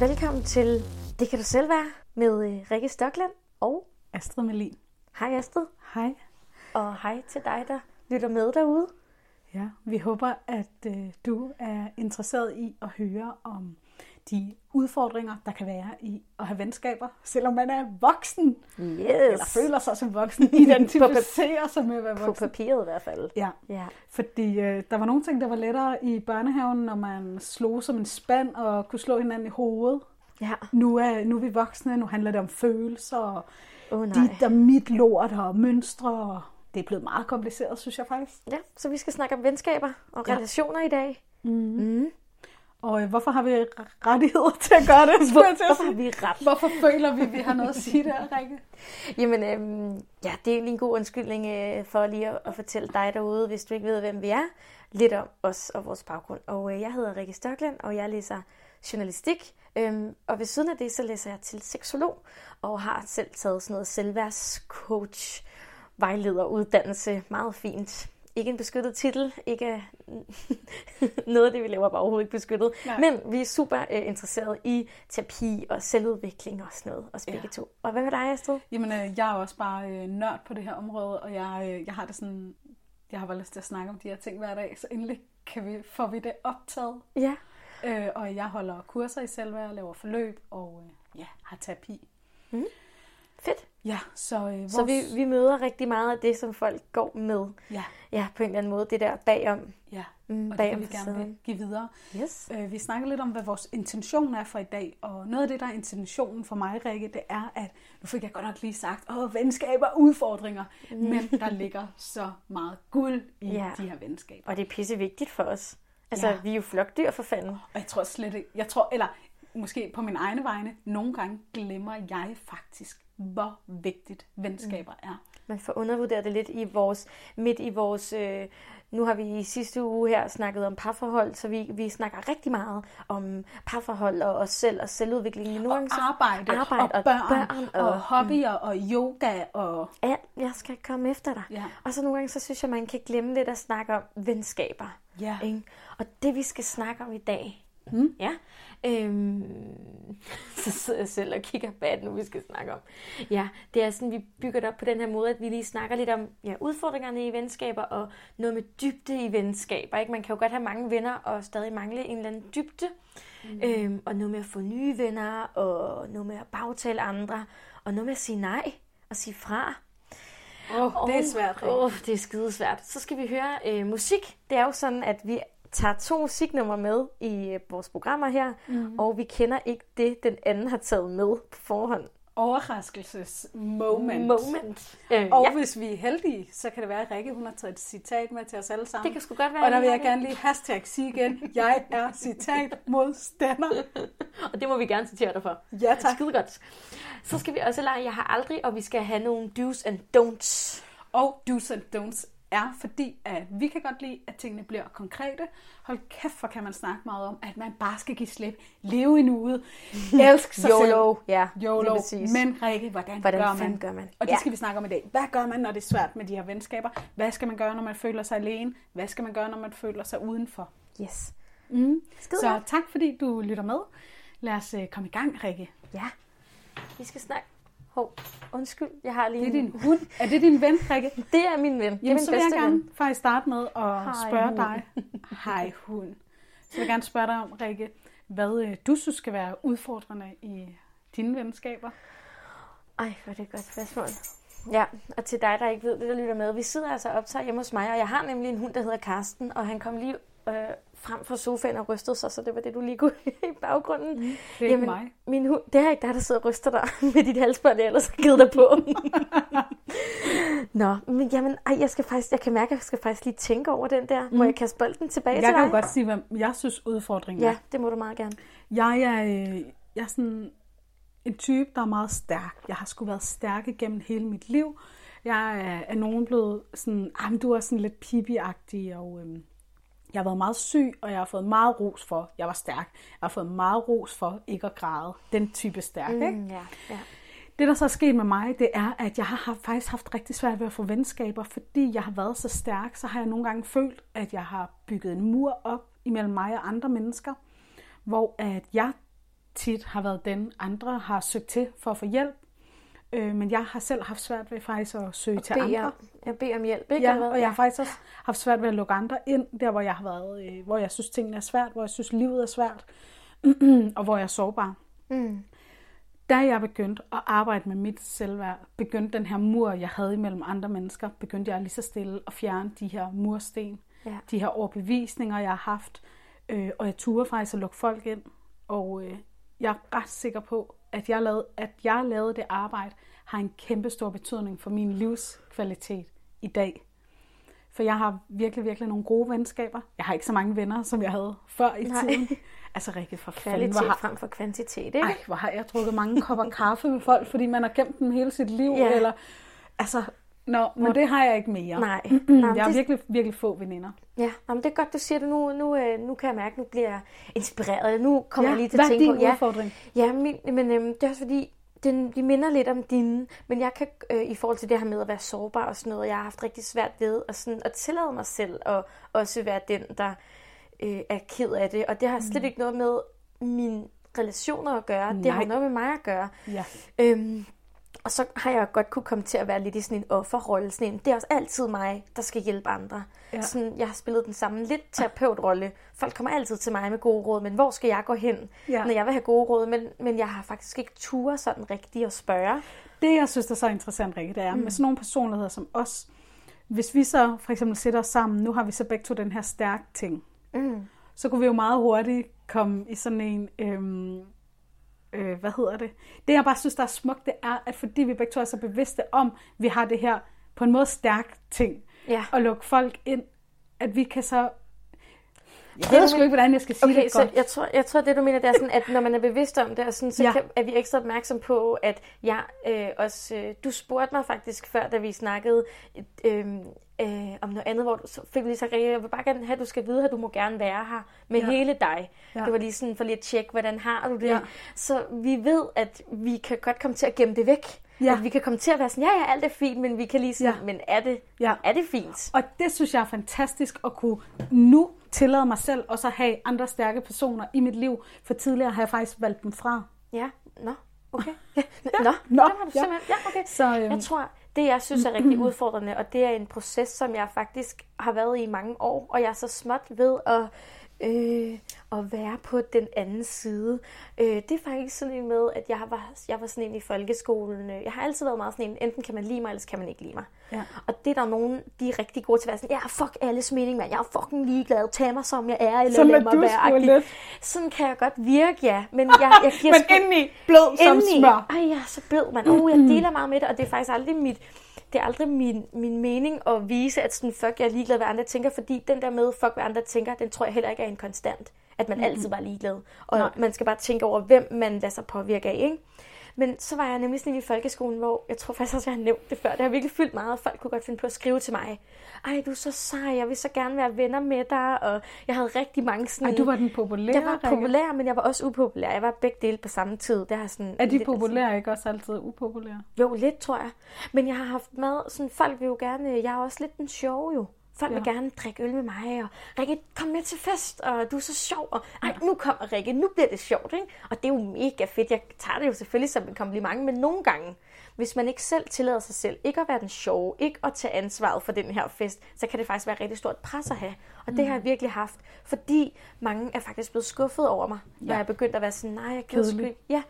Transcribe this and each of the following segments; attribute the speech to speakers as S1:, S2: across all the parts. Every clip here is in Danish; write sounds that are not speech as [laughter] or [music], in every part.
S1: Velkommen til Det kan du selv være med øh, Rikke Stockland og
S2: Astrid Melin.
S1: hej Astrid.
S2: Hej.
S1: Og hej til dig, der lytter med derude.
S2: Ja, vi håber, at øh, du er interesseret i at høre om de udfordringer, der kan være i at have venskaber, selvom man er voksen,
S1: Yes.
S2: eller føler sig som voksen, [laughs] identificerer sig med at være
S1: På
S2: voksen.
S1: papiret i hvert fald.
S2: Ja,
S1: Ja.
S2: fordi øh, der var nogle ting, der var lettere i børnehaven, når man slog som en spand og kunne slå hinanden i hovedet.
S1: Ja.
S2: Nu er, nu er vi voksne, nu handler det om følelser, og
S1: oh, nej.
S2: dit og mit lort og mønstre. Og det er blevet meget kompliceret, synes jeg faktisk.
S1: Ja, så vi skal snakke om venskaber og
S2: Ja.
S1: relationer i dag. Mm.
S2: Og øh, hvorfor har vi rettigheder til at gøre det? jeg til
S1: Hvorfor har vi ret?
S2: Hvorfor føler vi, at vi har noget at sige der, Rikke?
S1: Jamen, øhm, ja, det er egentlig en god undskyldning øh, for lige at, at fortælle dig derude, hvis du ikke ved, hvem vi er, lidt om os og vores baggrund. Og øh, jeg hedder Rikke Stockland, og jeg læser journalistik. Øhm, og ved siden af det, så læser jeg til seksolog, og har selv taget sådan noget selvværdscoach, vejleder, uddannelse, meget fint. Ikke en beskyttet titel, ikke [laughs] noget af det, vi laver, er bare overhovedet ikke beskyttet.
S2: Nej.
S1: Men vi er super øh, interesserede i terapi og selvudvikling og sådan noget, os begge
S2: Ja.
S1: to. Og hvad med dig, Astrid?
S2: Jamen, øh, jeg er også bare øh, nørd på det her område, og jeg, øh, jeg har det sådan... Jeg har bare lyst til at snakke om de her ting hver dag, så endelig kan vi, får vi det optaget.
S1: Ja.
S2: Øh, og jeg holder kurser i selvværd, laver forløb og øh, ja, har terapi.
S1: Fedt.
S2: Ja, så øh, vores...
S1: Så vi, vi møder rigtig meget af det, som folk går med.
S2: Ja,
S1: Ja, på en eller anden måde. Det der bagom.
S2: ja.
S1: Mm,
S2: Og det
S1: bagom
S2: vil vi gerne vil give videre.
S1: Yes.
S2: Øh, vi snakker lidt om, hvad vores intention er for i dag, og noget af det, der er intentionen for mig, Rikke, det er, at nu fik jeg godt nok lige sagt, åh, venskaber og udfordringer, mm. men der ligger så meget guld i
S1: Ja.
S2: de her venskaber.
S1: Og det er pisse vigtigt for os. Altså,
S2: Ja.
S1: vi er jo flokdyr for fanden.
S2: Og jeg tror slet ikke, jeg tror, eller måske på min egne vegne, nogle gange glemmer jeg faktisk, hvor vigtigt venskaber er.
S1: Man får undervurderet det lidt i vores, midt i vores... Øh, nu har vi i sidste uge her snakket om parforhold, så vi, vi snakker rigtig meget om parforhold og os selv og selvudvikling. Gange så-
S2: Arbejde,
S1: arbejde
S2: og børn,
S1: børn
S2: og,
S1: og-
S2: og hobbyer, og yoga, og
S1: alt, jeg skal komme efter dig.
S2: Ja.
S1: Og så nogle gange, så synes jeg, man kan glemme lidt at snakke om venskaber.
S2: Ja.
S1: Ikke? Og det, vi skal snakke om i dag,
S2: Mm.
S1: ja, øhm, [laughs] så sidder jeg selv og kigger, hvad det nu, vi skal snakke om. Ja, det er sådan, vi bygger det op på den her måde, at vi lige snakker lidt om ja, udfordringerne i venskaber, og noget med dybde i venskaber. Ikke? Man kan jo godt have mange venner, og stadig mangle en eller anden dybde. Mm. Øhm, og noget med at få nye venner, og noget med at bagtale andre, og noget med at sige nej, og sige fra.
S2: oh, det er svært.
S1: Åh, oh, det er skidesvært. Så skal vi høre øh, musik. Det er jo sådan, at vi tager to musiknumre med i øh, vores programmer her, mm. og vi kender ikke det, den anden har taget med på forhånd.
S2: Overraskelsesmoment.
S1: Moment. Øh,
S2: Og
S1: ja,
S2: hvis vi er heldige, så kan det være, at Rikke hun har taget et citat med til os alle sammen.
S1: det kan sgu godt være.
S2: Og der
S1: vi
S2: vil jeg gerne lige hashtag sige igen, jeg er citat modstander. [laughs]
S1: Og det må vi gerne citere dig for.
S2: Ja tak.
S1: Skide godt. Så skal vi også lege Jeg har aldrig, og vi skal have nogle do's and don'ts.
S2: Og do's and don'ts er, fordi at vi kan godt lide, at tingene bliver konkrete. Hold kæft, for kan man snakke meget om, at man bare skal give slip, leve i nuet, [laughs] elske sig
S1: YOLO.
S2: selv.
S1: Ja,
S2: YOLO. Men Rikke, hvordan,
S1: Hvordan
S2: gør man?
S1: gør man?
S2: Og det
S1: Ja.
S2: skal vi snakke om i dag. Hvad gør man, når det er svært med de her venskaber? Hvad skal man gøre, når man føler sig alene? Hvad skal man gøre, når man føler sig udenfor?
S1: Yes.
S2: Mm.
S1: Skide
S2: Så
S1: godt.
S2: tak, fordi du lytter med. Lad os øh, komme i gang, Rikke.
S1: Ja. Vi skal snakke. Hov, undskyld, jeg har lige
S2: Det er din hund. [laughs] Er det din ven, Rikke?
S1: Det er min ven. det er
S2: Jamen,
S1: min
S2: så vil jeg gerne
S1: ven.
S2: faktisk starte med at
S1: Hej,
S2: spørge
S1: hund.
S2: dig. [laughs] Hej hund. Så vil jeg gerne spørge dig om, Rikke, hvad øh, du synes skal være udfordrende i dine venskaber.
S1: Ej, hvor er det et godt spørgsmål. Ja, og til dig, der ikke ved det, der lytter med. Vi sidder altså og optager hjemme hos mig, og jeg har nemlig en hund, der hedder Karsten, og han kom lige øh, frem fra sofaen og rystede sig, så det var det, du lige kunne [laughs] i baggrunden. Mm,
S2: Det er ikke mig.
S1: Min hund, det er ikke dig, der sidder og ryster dig [laughs] med dit halsbånd, jeg ellers har givet dig på. [laughs] Nå, men jamen, ej, jeg skal faktisk, jeg kan mærke, at jeg skal faktisk lige tænke over den der. Må jeg kaste bolden tilbage
S2: Jeg
S1: til
S2: kan
S1: dig?
S2: jo godt sige, hvad jeg synes udfordringen er.
S1: Ja, det må du meget gerne.
S2: Jeg er, øh, jeg er sådan en type, der er meget stærk. Jeg har sgu været stærk igennem hele mit liv. Jeg er, er nogen blevet sådan, ah, men du er sådan lidt pipi og øhm, jeg har været meget syg, og jeg har fået meget ros for, jeg var stærk. Jeg har fået meget ros for ikke at græde. Den type stærk, ikke?
S1: Mm, ja, ja.
S2: Det, der så er sket med mig, det er, at jeg har faktisk haft rigtig svært ved at få venskaber, fordi jeg har været så stærk, så har jeg nogle gange følt, at jeg har bygget en mur op imellem mig og andre mennesker, hvor at jeg tit har været den, andre har søgt til for at få hjælp. Øh, men jeg har selv haft svært ved faktisk at søge
S1: Og
S2: til
S1: bede
S2: andre.
S1: jeg beder om hjælp, ikke?
S2: Ja, og jeg har faktisk også haft svært ved at lukke andre ind, der hvor jeg har været, øh, hvor jeg synes tingene er svært, hvor jeg synes livet er svært, [clears throat] og hvor jeg er sårbar.
S1: Mm.
S2: Da jeg begyndte at arbejde med mit selvværd, begyndte den her mur, jeg havde imellem andre mennesker, begyndte jeg lige så stille at fjerne de her mursten,
S1: Ja.
S2: de her overbevisninger, jeg har haft, øh, og jeg turde faktisk at lukke folk ind. Og øh, jeg er ret sikker på, at jeg, lavede, at jeg lavede det arbejde, har en kæmpe stor betydning for min livskvalitet i dag. For jeg har virkelig, virkelig nogle gode venskaber. Jeg har ikke så mange venner, som jeg havde før i
S1: Nej.
S2: tiden. Altså Rikke, for fanden,
S1: Kvalitet
S2: hvor har,
S1: frem for kvantitet, ikke?
S2: ej, hvor har jeg drukket mange kopper kaffe med folk, fordi man har gemt dem hele sit liv.
S1: Ja.
S2: Eller, altså, nå, men det har jeg ikke mere.
S1: Nej. [clears throat] Men
S2: Jeg har
S1: det-
S2: virkelig, virkelig få veninder.
S1: Ja, nå, men det er godt, du siger det nu. Nu, øh, nu kan jeg mærke, at nu bliver jeg inspireret. Nu kommer
S2: Ja,
S1: jeg lige til
S2: hvad
S1: at
S2: er
S1: tænke
S2: din
S1: på... Ja,
S2: udfordring?
S1: Ja, min, men øhm, det er også fordi, den, de minder lidt om dine, men jeg kan øh, i forhold til det her med at være sårbar og sådan noget, jeg har haft rigtig svært ved at, sådan, at tillade mig selv at også være den, der øh, er ked af det. Og det har slet ikke noget med mine relationer at gøre. Det har
S2: Nej.
S1: noget med mig at gøre.
S2: Ja.
S1: Øhm, og så har jeg godt kunne komme til at være lidt i sådan en offerrolle. Sådan en, det er også altid mig, der skal hjælpe andre.
S2: Ja.
S1: Sådan, jeg har spillet den samme lidt terapeutrolle. Folk kommer altid til mig med gode råd, men hvor skal jeg gå hen,
S2: Ja.
S1: når jeg vil have gode råd? Men, men jeg har faktisk ikke tur sådan rigtigt at spørge.
S2: Det, jeg synes, der er så interessant, Rikke, det er, mm. med sådan nogle personligheder som os, hvis vi så for eksempel sætter os sammen, nu har vi så begge to den her stærk ting,
S1: Mm.
S2: så kunne vi jo meget hurtigt komme i sådan en, øhm, øh, hvad hedder det? Det, jeg bare synes, der er smukt, det er, at fordi vi begge to er så bevidste om, vi har det her på en måde stærk ting,
S1: Ja.
S2: og lukke folk ind, at vi kan så... Jeg ved sgu ikke, hvordan jeg skal sige
S1: Okay,
S2: det
S1: så
S2: godt.
S1: jeg tror, jeg tror, det du mener, det er sådan, at når man er bevidst om det, og sådan, så
S2: ja.
S1: kan, er vi ekstra opmærksom på, at jeg øh, også... Øh, du spurgte mig faktisk før, da vi snakkede øh, øh, om noget andet, hvor du så fik vi lige sagt, jeg vil bare gerne have, at du skal vide, at du må gerne være her med
S2: Ja.
S1: hele dig.
S2: Ja.
S1: Det var lige sådan for lige at tjekke, hvordan har du det.
S2: Ja.
S1: Så vi ved, at vi kan godt komme til at gemme det væk.
S2: Ja.
S1: At vi kan komme til at være sådan, ja, ja, alt er fint, men vi kan lige sige,
S2: Ja.
S1: men er det,
S2: Ja.
S1: er det fint?
S2: Og det synes jeg er fantastisk at kunne nu tillade mig selv også at have andre stærke personer i mit liv, for tidligere har jeg faktisk valgt dem fra.
S1: Ja, nå, okay. [laughs] Ja. Nå, det har du
S2: ja.
S1: simpelthen. Ja, okay.
S2: Så, øhm,
S1: Jeg tror, det jeg synes er rigtig udfordrende, og det er en proces, som jeg faktisk har været i mange år, og jeg er så småt ved at, øh, at være på den anden side. Øh, det er faktisk sådan en med, at jeg var, jeg var sådan en i folkeskolen. øh, Jeg har altid været meget sådan en, enten kan man lide mig, eller kan man ikke lide mig.
S2: Ja.
S1: Og det er der nogen, de er rigtig gode til at være sådan, ja, fuck alles mening, mand. Jeg er fucking ligeglad. Tag mig, som jeg er, eller
S2: Sådan
S1: lad mig være. Sådan kan jeg godt virke, ja. Men jeg, jeg giver [laughs]
S2: Men
S1: sgu-
S2: indeni blød som smør.
S1: Ej, jeg er så blød, mand. Oh, jeg deler meget med det, og det er faktisk aldrig mit, det er aldrig min, min mening at vise, at sådan, fuck, jeg er ligeglad, hvad andre tænker, fordi den der med, fuck, hvad andre tænker, den tror jeg heller ikke er en konstant. At man altid bare er ligeglad. Og
S2: Nej.
S1: man skal bare tænke over, hvem man lader sig påvirke af, ikke? Men så var jeg nemlig sådan i folkeskolen, hvor jeg tror faktisk også, jeg har nævnt det før. Det har virkelig fyldt meget, og folk kunne godt finde på at skrive til mig. Ej, du er så sej, jeg vil så gerne være venner med dig. Og jeg havde rigtig mange sådan...
S2: Ej, du var den populære,
S1: Jeg var
S2: Rikke.
S1: populær, men jeg var også upopulær. Jeg var begge dele på samme tid. Det har sådan
S2: Er de
S1: lidt-
S2: populære ikke også altid upopulære?
S1: Jo, lidt tror jeg. Men jeg har haft med, sådan folk vil jo gerne, jeg er også lidt den sjove jo. Folk ja. vil gerne drikke øl med mig, og Rikke, kom med til fest, og du er så sjov, og ej, nu kommer Rikke, nu bliver det sjovt, ikke? Og det er jo mega fedt, jeg tager det jo selvfølgelig som en kompliment, men nogle gange, hvis man ikke selv tillader sig selv ikke at være den sjove, ikke at tage ansvaret for den her fest, så kan det faktisk være rigtig stort pres at have. Og det har jeg virkelig haft, fordi mange er faktisk blevet skuffet over mig, når
S2: Ja.
S1: jeg er begyndt at være sådan, nej, jeg gider sgu ikke. Ja,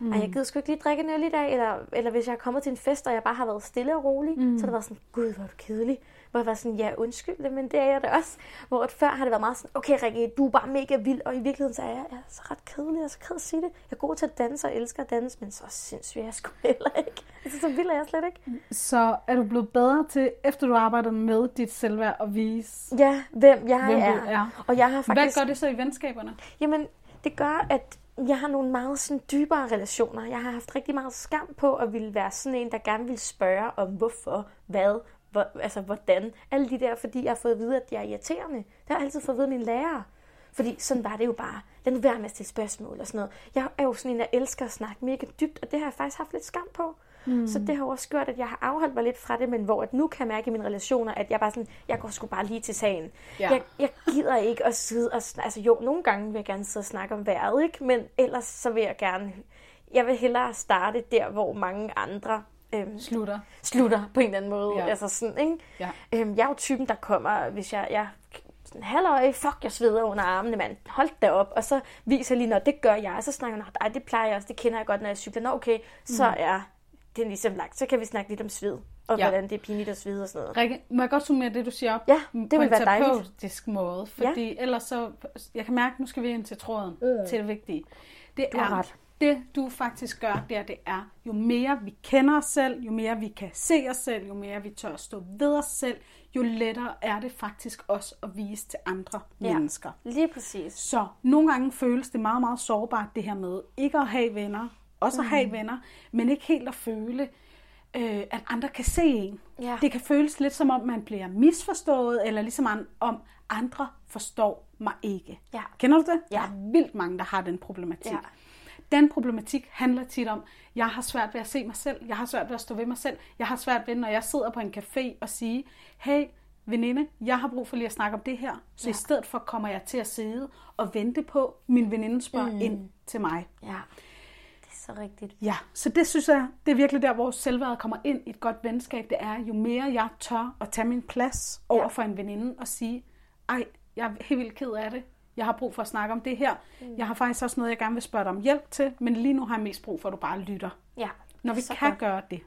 S1: Mm. Jeg gider sgu ikke lige drikke en øl i dag, eller, eller hvis jeg er kommet til en fest, og jeg bare har været stille og rolig, mm. så har det været sådan, gud, hvor er du kedelig. Hvor jeg var sådan, ja, undskyld det, men det er jeg da også. Hvor at før har det været meget sådan, okay Rikke, du er bare mega vild, og i virkeligheden så er jeg, jeg er så ret kedelig, jeg er så ked at sige det. Jeg er god til at danse og elsker at danse, men så sindssygt er jeg sgu heller ikke. Altså, så vild er jeg slet ikke.
S2: Så er du blevet bedre til, efter du arbejder med dit selvværd, at vise,
S1: Ja, hvem jeg
S2: hvem
S1: er.
S2: er.
S1: Og jeg har faktisk...
S2: Hvad gør det så i venskaberne?
S1: Jamen, det gør, at jeg har nogle meget sådan, dybere relationer. Jeg har haft rigtig meget skam på at ville være sådan en, der gerne vil spørge om hvorfor, hvad, hvor, altså hvordan. Alle de der, fordi jeg har fået at vide, at jeg er irriterende. Det har jeg altid fået at vide af mine lærere. Fordi sådan var det jo bare. Lad nu være med at stille spørgsmål og sådan noget. Jeg er jo sådan en, der elsker at snakke mega dybt, og det har jeg faktisk haft lidt skam på. Mm. Så det har også gjort, at jeg har afholdt mig lidt fra det, men hvor at nu kan jeg mærke i mine relationer, at jeg bare sådan, jeg går sgu bare lige til sagen.
S2: Ja.
S1: Jeg, jeg gider ikke at sidde og, sn- altså jo, nogle gange vil jeg gerne sidde og snakke om vejret, ikke? men ellers så vil jeg gerne, jeg vil hellere starte der, hvor mange andre øhm,
S2: Slutter.
S1: slutter på en eller anden måde.
S2: Ja.
S1: Altså sådan, ikke?
S2: Ja.
S1: Øhm, jeg er jo typen, der kommer, hvis jeg, jeg sådan, halløj, fuck, jeg sveder under armene, mand. Hold da op. Og så viser jeg lige, når det gør jeg. Og så snakker jeg, nej, det plejer jeg også, det kender jeg godt, når jeg cykler. Nå, okay, så er det ligesom lagt. Så kan vi snakke lidt om sved, og
S2: Ja.
S1: hvordan det er pinligt at svede og sådan noget.
S2: Rikke, må jeg godt summere det, du siger op?
S1: Ja, det
S2: på
S1: vil
S2: en
S1: være dejligt.
S2: terapeutisk måde, fordi ja. ellers så, jeg kan mærke, nu skal vi ind til tråden, mm. til det vigtige. Det
S1: Du
S2: er,
S1: ret.
S2: Det du faktisk gør, det er, det er, jo mere vi kender os selv, jo mere vi kan se os selv, jo mere vi tør stå ved os selv, jo lettere er det faktisk også at vise til andre ja. Mennesker.
S1: Lige præcis.
S2: Så nogle gange føles det meget, meget sårbart, det her med ikke at have venner, også at
S1: Mm.
S2: have venner, men ikke helt at føle, øh, at andre kan se en.
S1: Ja.
S2: Det kan føles lidt som om, man bliver misforstået, eller ligesom an- om andre forstår mig ikke.
S1: Ja.
S2: Kender du det?
S1: Ja.
S2: Der er vildt mange, der har den problematik.
S1: Ja.
S2: Den problematik handler tit om, jeg har svært ved at se mig selv, jeg har svært ved at stå ved mig selv, jeg har svært ved, når jeg sidder på en café og sige, hey, veninde, jeg har brug for lige at snakke om det her. Så ja. i stedet for kommer jeg til at sidde og vente på, min veninde spørger mm. ind til mig.
S1: Ja, det er så rigtigt.
S2: Ja, så det synes jeg, det er virkelig der, hvor selvværdet kommer ind i et godt venskab. Det er, jo mere jeg tør at tage min plads over
S1: Ja.
S2: for en veninde og sige, ej, jeg er helt vildt ked af det. Jeg har brug for at snakke om det her. Mm. Jeg har faktisk også noget, jeg gerne vil spørge dig om hjælp til, men lige nu har jeg mest brug for, at du bare lytter.
S1: Ja,
S2: Når vi
S1: så
S2: kan
S1: godt.
S2: gøre det,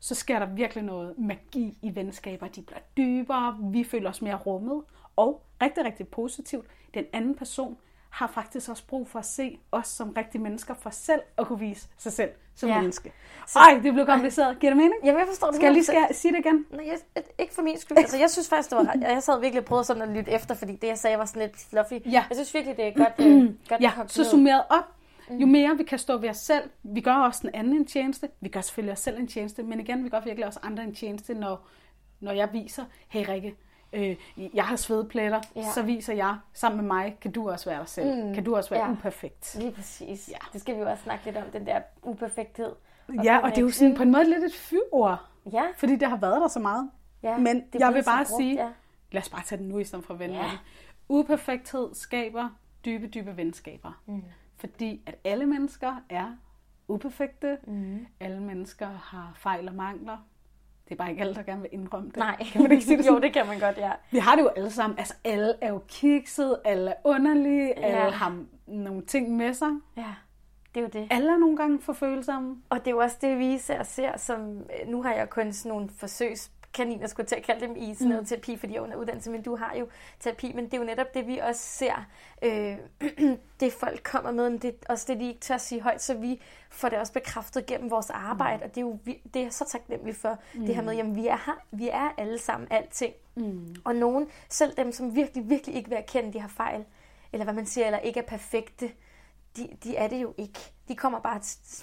S2: så sker der virkelig noget magi i venskaber. De bliver dybere, vi føler os mere rummet, og rigtig, rigtig positivt, den anden person har faktisk også brug for at se os som rigtige mennesker for selv at kunne vise sig selv som
S1: Ja.
S2: menneske.
S1: Så-
S2: Ej, det blev kompliceret. Giver det mening?
S1: Jamen, jeg forstår det.
S2: Skal jeg lige
S1: 100%.
S2: skal jeg sige det igen?
S1: Nej, jeg, ikke for min skyld. Altså, jeg synes faktisk, det var ret. Jeg sad virkelig og prøvede sådan at lytte efter, fordi det, jeg sagde, var sådan lidt fluffy.
S2: Ja.
S1: Jeg synes virkelig, det er godt, øh, godt
S2: Ja, så summeret op. Jo mere vi kan stå ved os selv, vi gør også den anden en tjeneste, vi gør selvfølgelig os selv en tjeneste, men igen, vi gør virkelig også andre en tjeneste, når, når jeg viser, hey Rikke, øh, jeg har svedpletter, ja. Så viser jeg, sammen med mig, kan du også være dig selv, mm. kan du også være ja. Uperfekt.
S1: Lige præcis.
S2: Ja.
S1: Det skal vi jo også snakke lidt om, den der uperfekthed.
S2: Ja, og det er jo sådan på en måde lidt et fyord,
S1: Ja,
S2: fordi det har været der så meget.
S1: ja
S2: Men
S1: det
S2: jeg vil bare
S1: brugt,
S2: sige,
S1: Ja.
S2: lad os bare tage den nu i stedet for at vende
S1: Ja.
S2: Uperfekthed skaber dybe, dybe venskaber. Mm. Fordi at alle mennesker er uperfekte. Mm. Alle mennesker har fejl og mangler. Det er bare ikke alle, der gerne vil indrømme det.
S1: Nej,
S2: Kan man ikke sige det [laughs]
S1: jo, det kan man godt, ja.
S2: Vi har det jo alle sammen. Altså, alle er jo kikset, alle er underlige,
S1: Ja.
S2: alle har nogle ting med sig.
S1: Ja, det er jo det.
S2: Alle er nogle gange for følsomme.
S1: Og det er jo også det, vi især ser, som øh, nu har jeg kun sådan nogle forsøgskaniner, skulle til at kalde dem, i sådan noget terapi, fordi jeg er under uddannelse, men du har jo terapi, men det er jo netop det, vi også ser, øh, [clears throat] det folk kommer med, men det er også det, de ikke tør at sige højt, så vi får det også bekræftet gennem vores arbejde, og det er jo det er jeg så taknemmelig for, det her med, jamen vi er her, vi er alle sammen alting,
S2: Mm.
S1: og nogen, selv dem, som virkelig, virkelig ikke vil erkende, de har fejl, eller hvad man siger, eller ikke er perfekte, de, de er det jo ikke. De kommer bare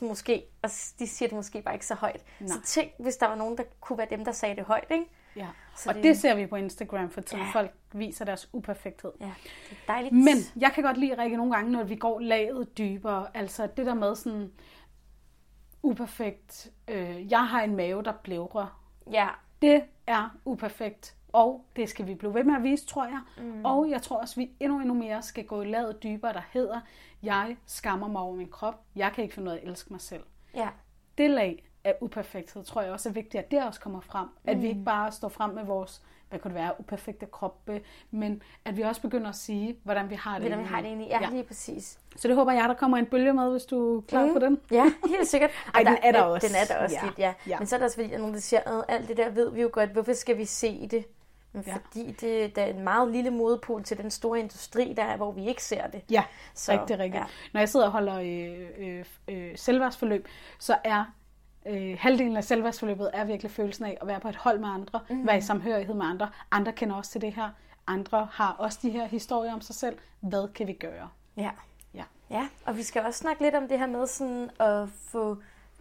S1: måske, og de siger det måske bare ikke så højt.
S2: Nej.
S1: Så tænk, hvis der var nogen, der kunne være dem, der sagde det højt, ikke?
S2: Ja.
S1: Så
S2: Og
S1: det-
S2: det ser vi på Instagram, for tiden.
S1: Ja.
S2: folk viser deres uperfekthed.
S1: Ja, det er dejligt.
S2: Men jeg kan godt lide, Rikke, nogle gange, når vi går laget dybere. Altså det der med sådan uperfekt. Øh, jeg har en mave, der blævrer.
S1: Ja,
S2: Det er uperfekt. Og det skal vi blive ved med at vise, tror jeg. Mm. Og jeg tror også, at vi endnu, endnu mere skal gå i laget dybere, der hedder, jeg skammer mig over min krop. Jeg kan ikke finde ud af at elske mig selv.
S1: ja,
S2: Det lag af uperfekthed, tror jeg også er vigtigt, at det også kommer frem. At vi ikke bare står frem med vores, hvad kunne det være, uperfekte kroppe, men at vi også begynder at sige, hvordan vi har det.
S1: hvordan vi har det
S2: egentlig.
S1: Ja,
S2: Ja.
S1: lige præcis.
S2: Så det håber jeg, der kommer en bølge med, hvis du er klar mm. på den.
S1: Ja, helt sikkert. Og
S2: Ej, den er der også.
S1: Den er der også
S2: Ja.
S1: ja. lidt, ja.
S2: Ja.
S1: Men så er der også fordi, at nogen der siger, at alt det der ved vi jo godt, hvorfor skal vi se det?
S2: Ja.
S1: fordi det, der er en meget lille modpol til den store industri, der er, hvor vi ikke ser det.
S2: Ja,
S1: Så,
S2: rigtig, rigtig.
S1: ja.
S2: Når jeg sidder og holder øh, øh, øh, selvværdsforløb, så er øh, halvdelen af selvværdsforløbet er virkelig følelsen af at være på et hold med andre, mm. være i samhørighed med andre. Andre kender også til det her. Andre har også de her historier om sig selv. Hvad kan vi gøre?
S1: Ja.
S2: Ja.
S1: Ja, og vi skal også snakke lidt om det her med sådan at få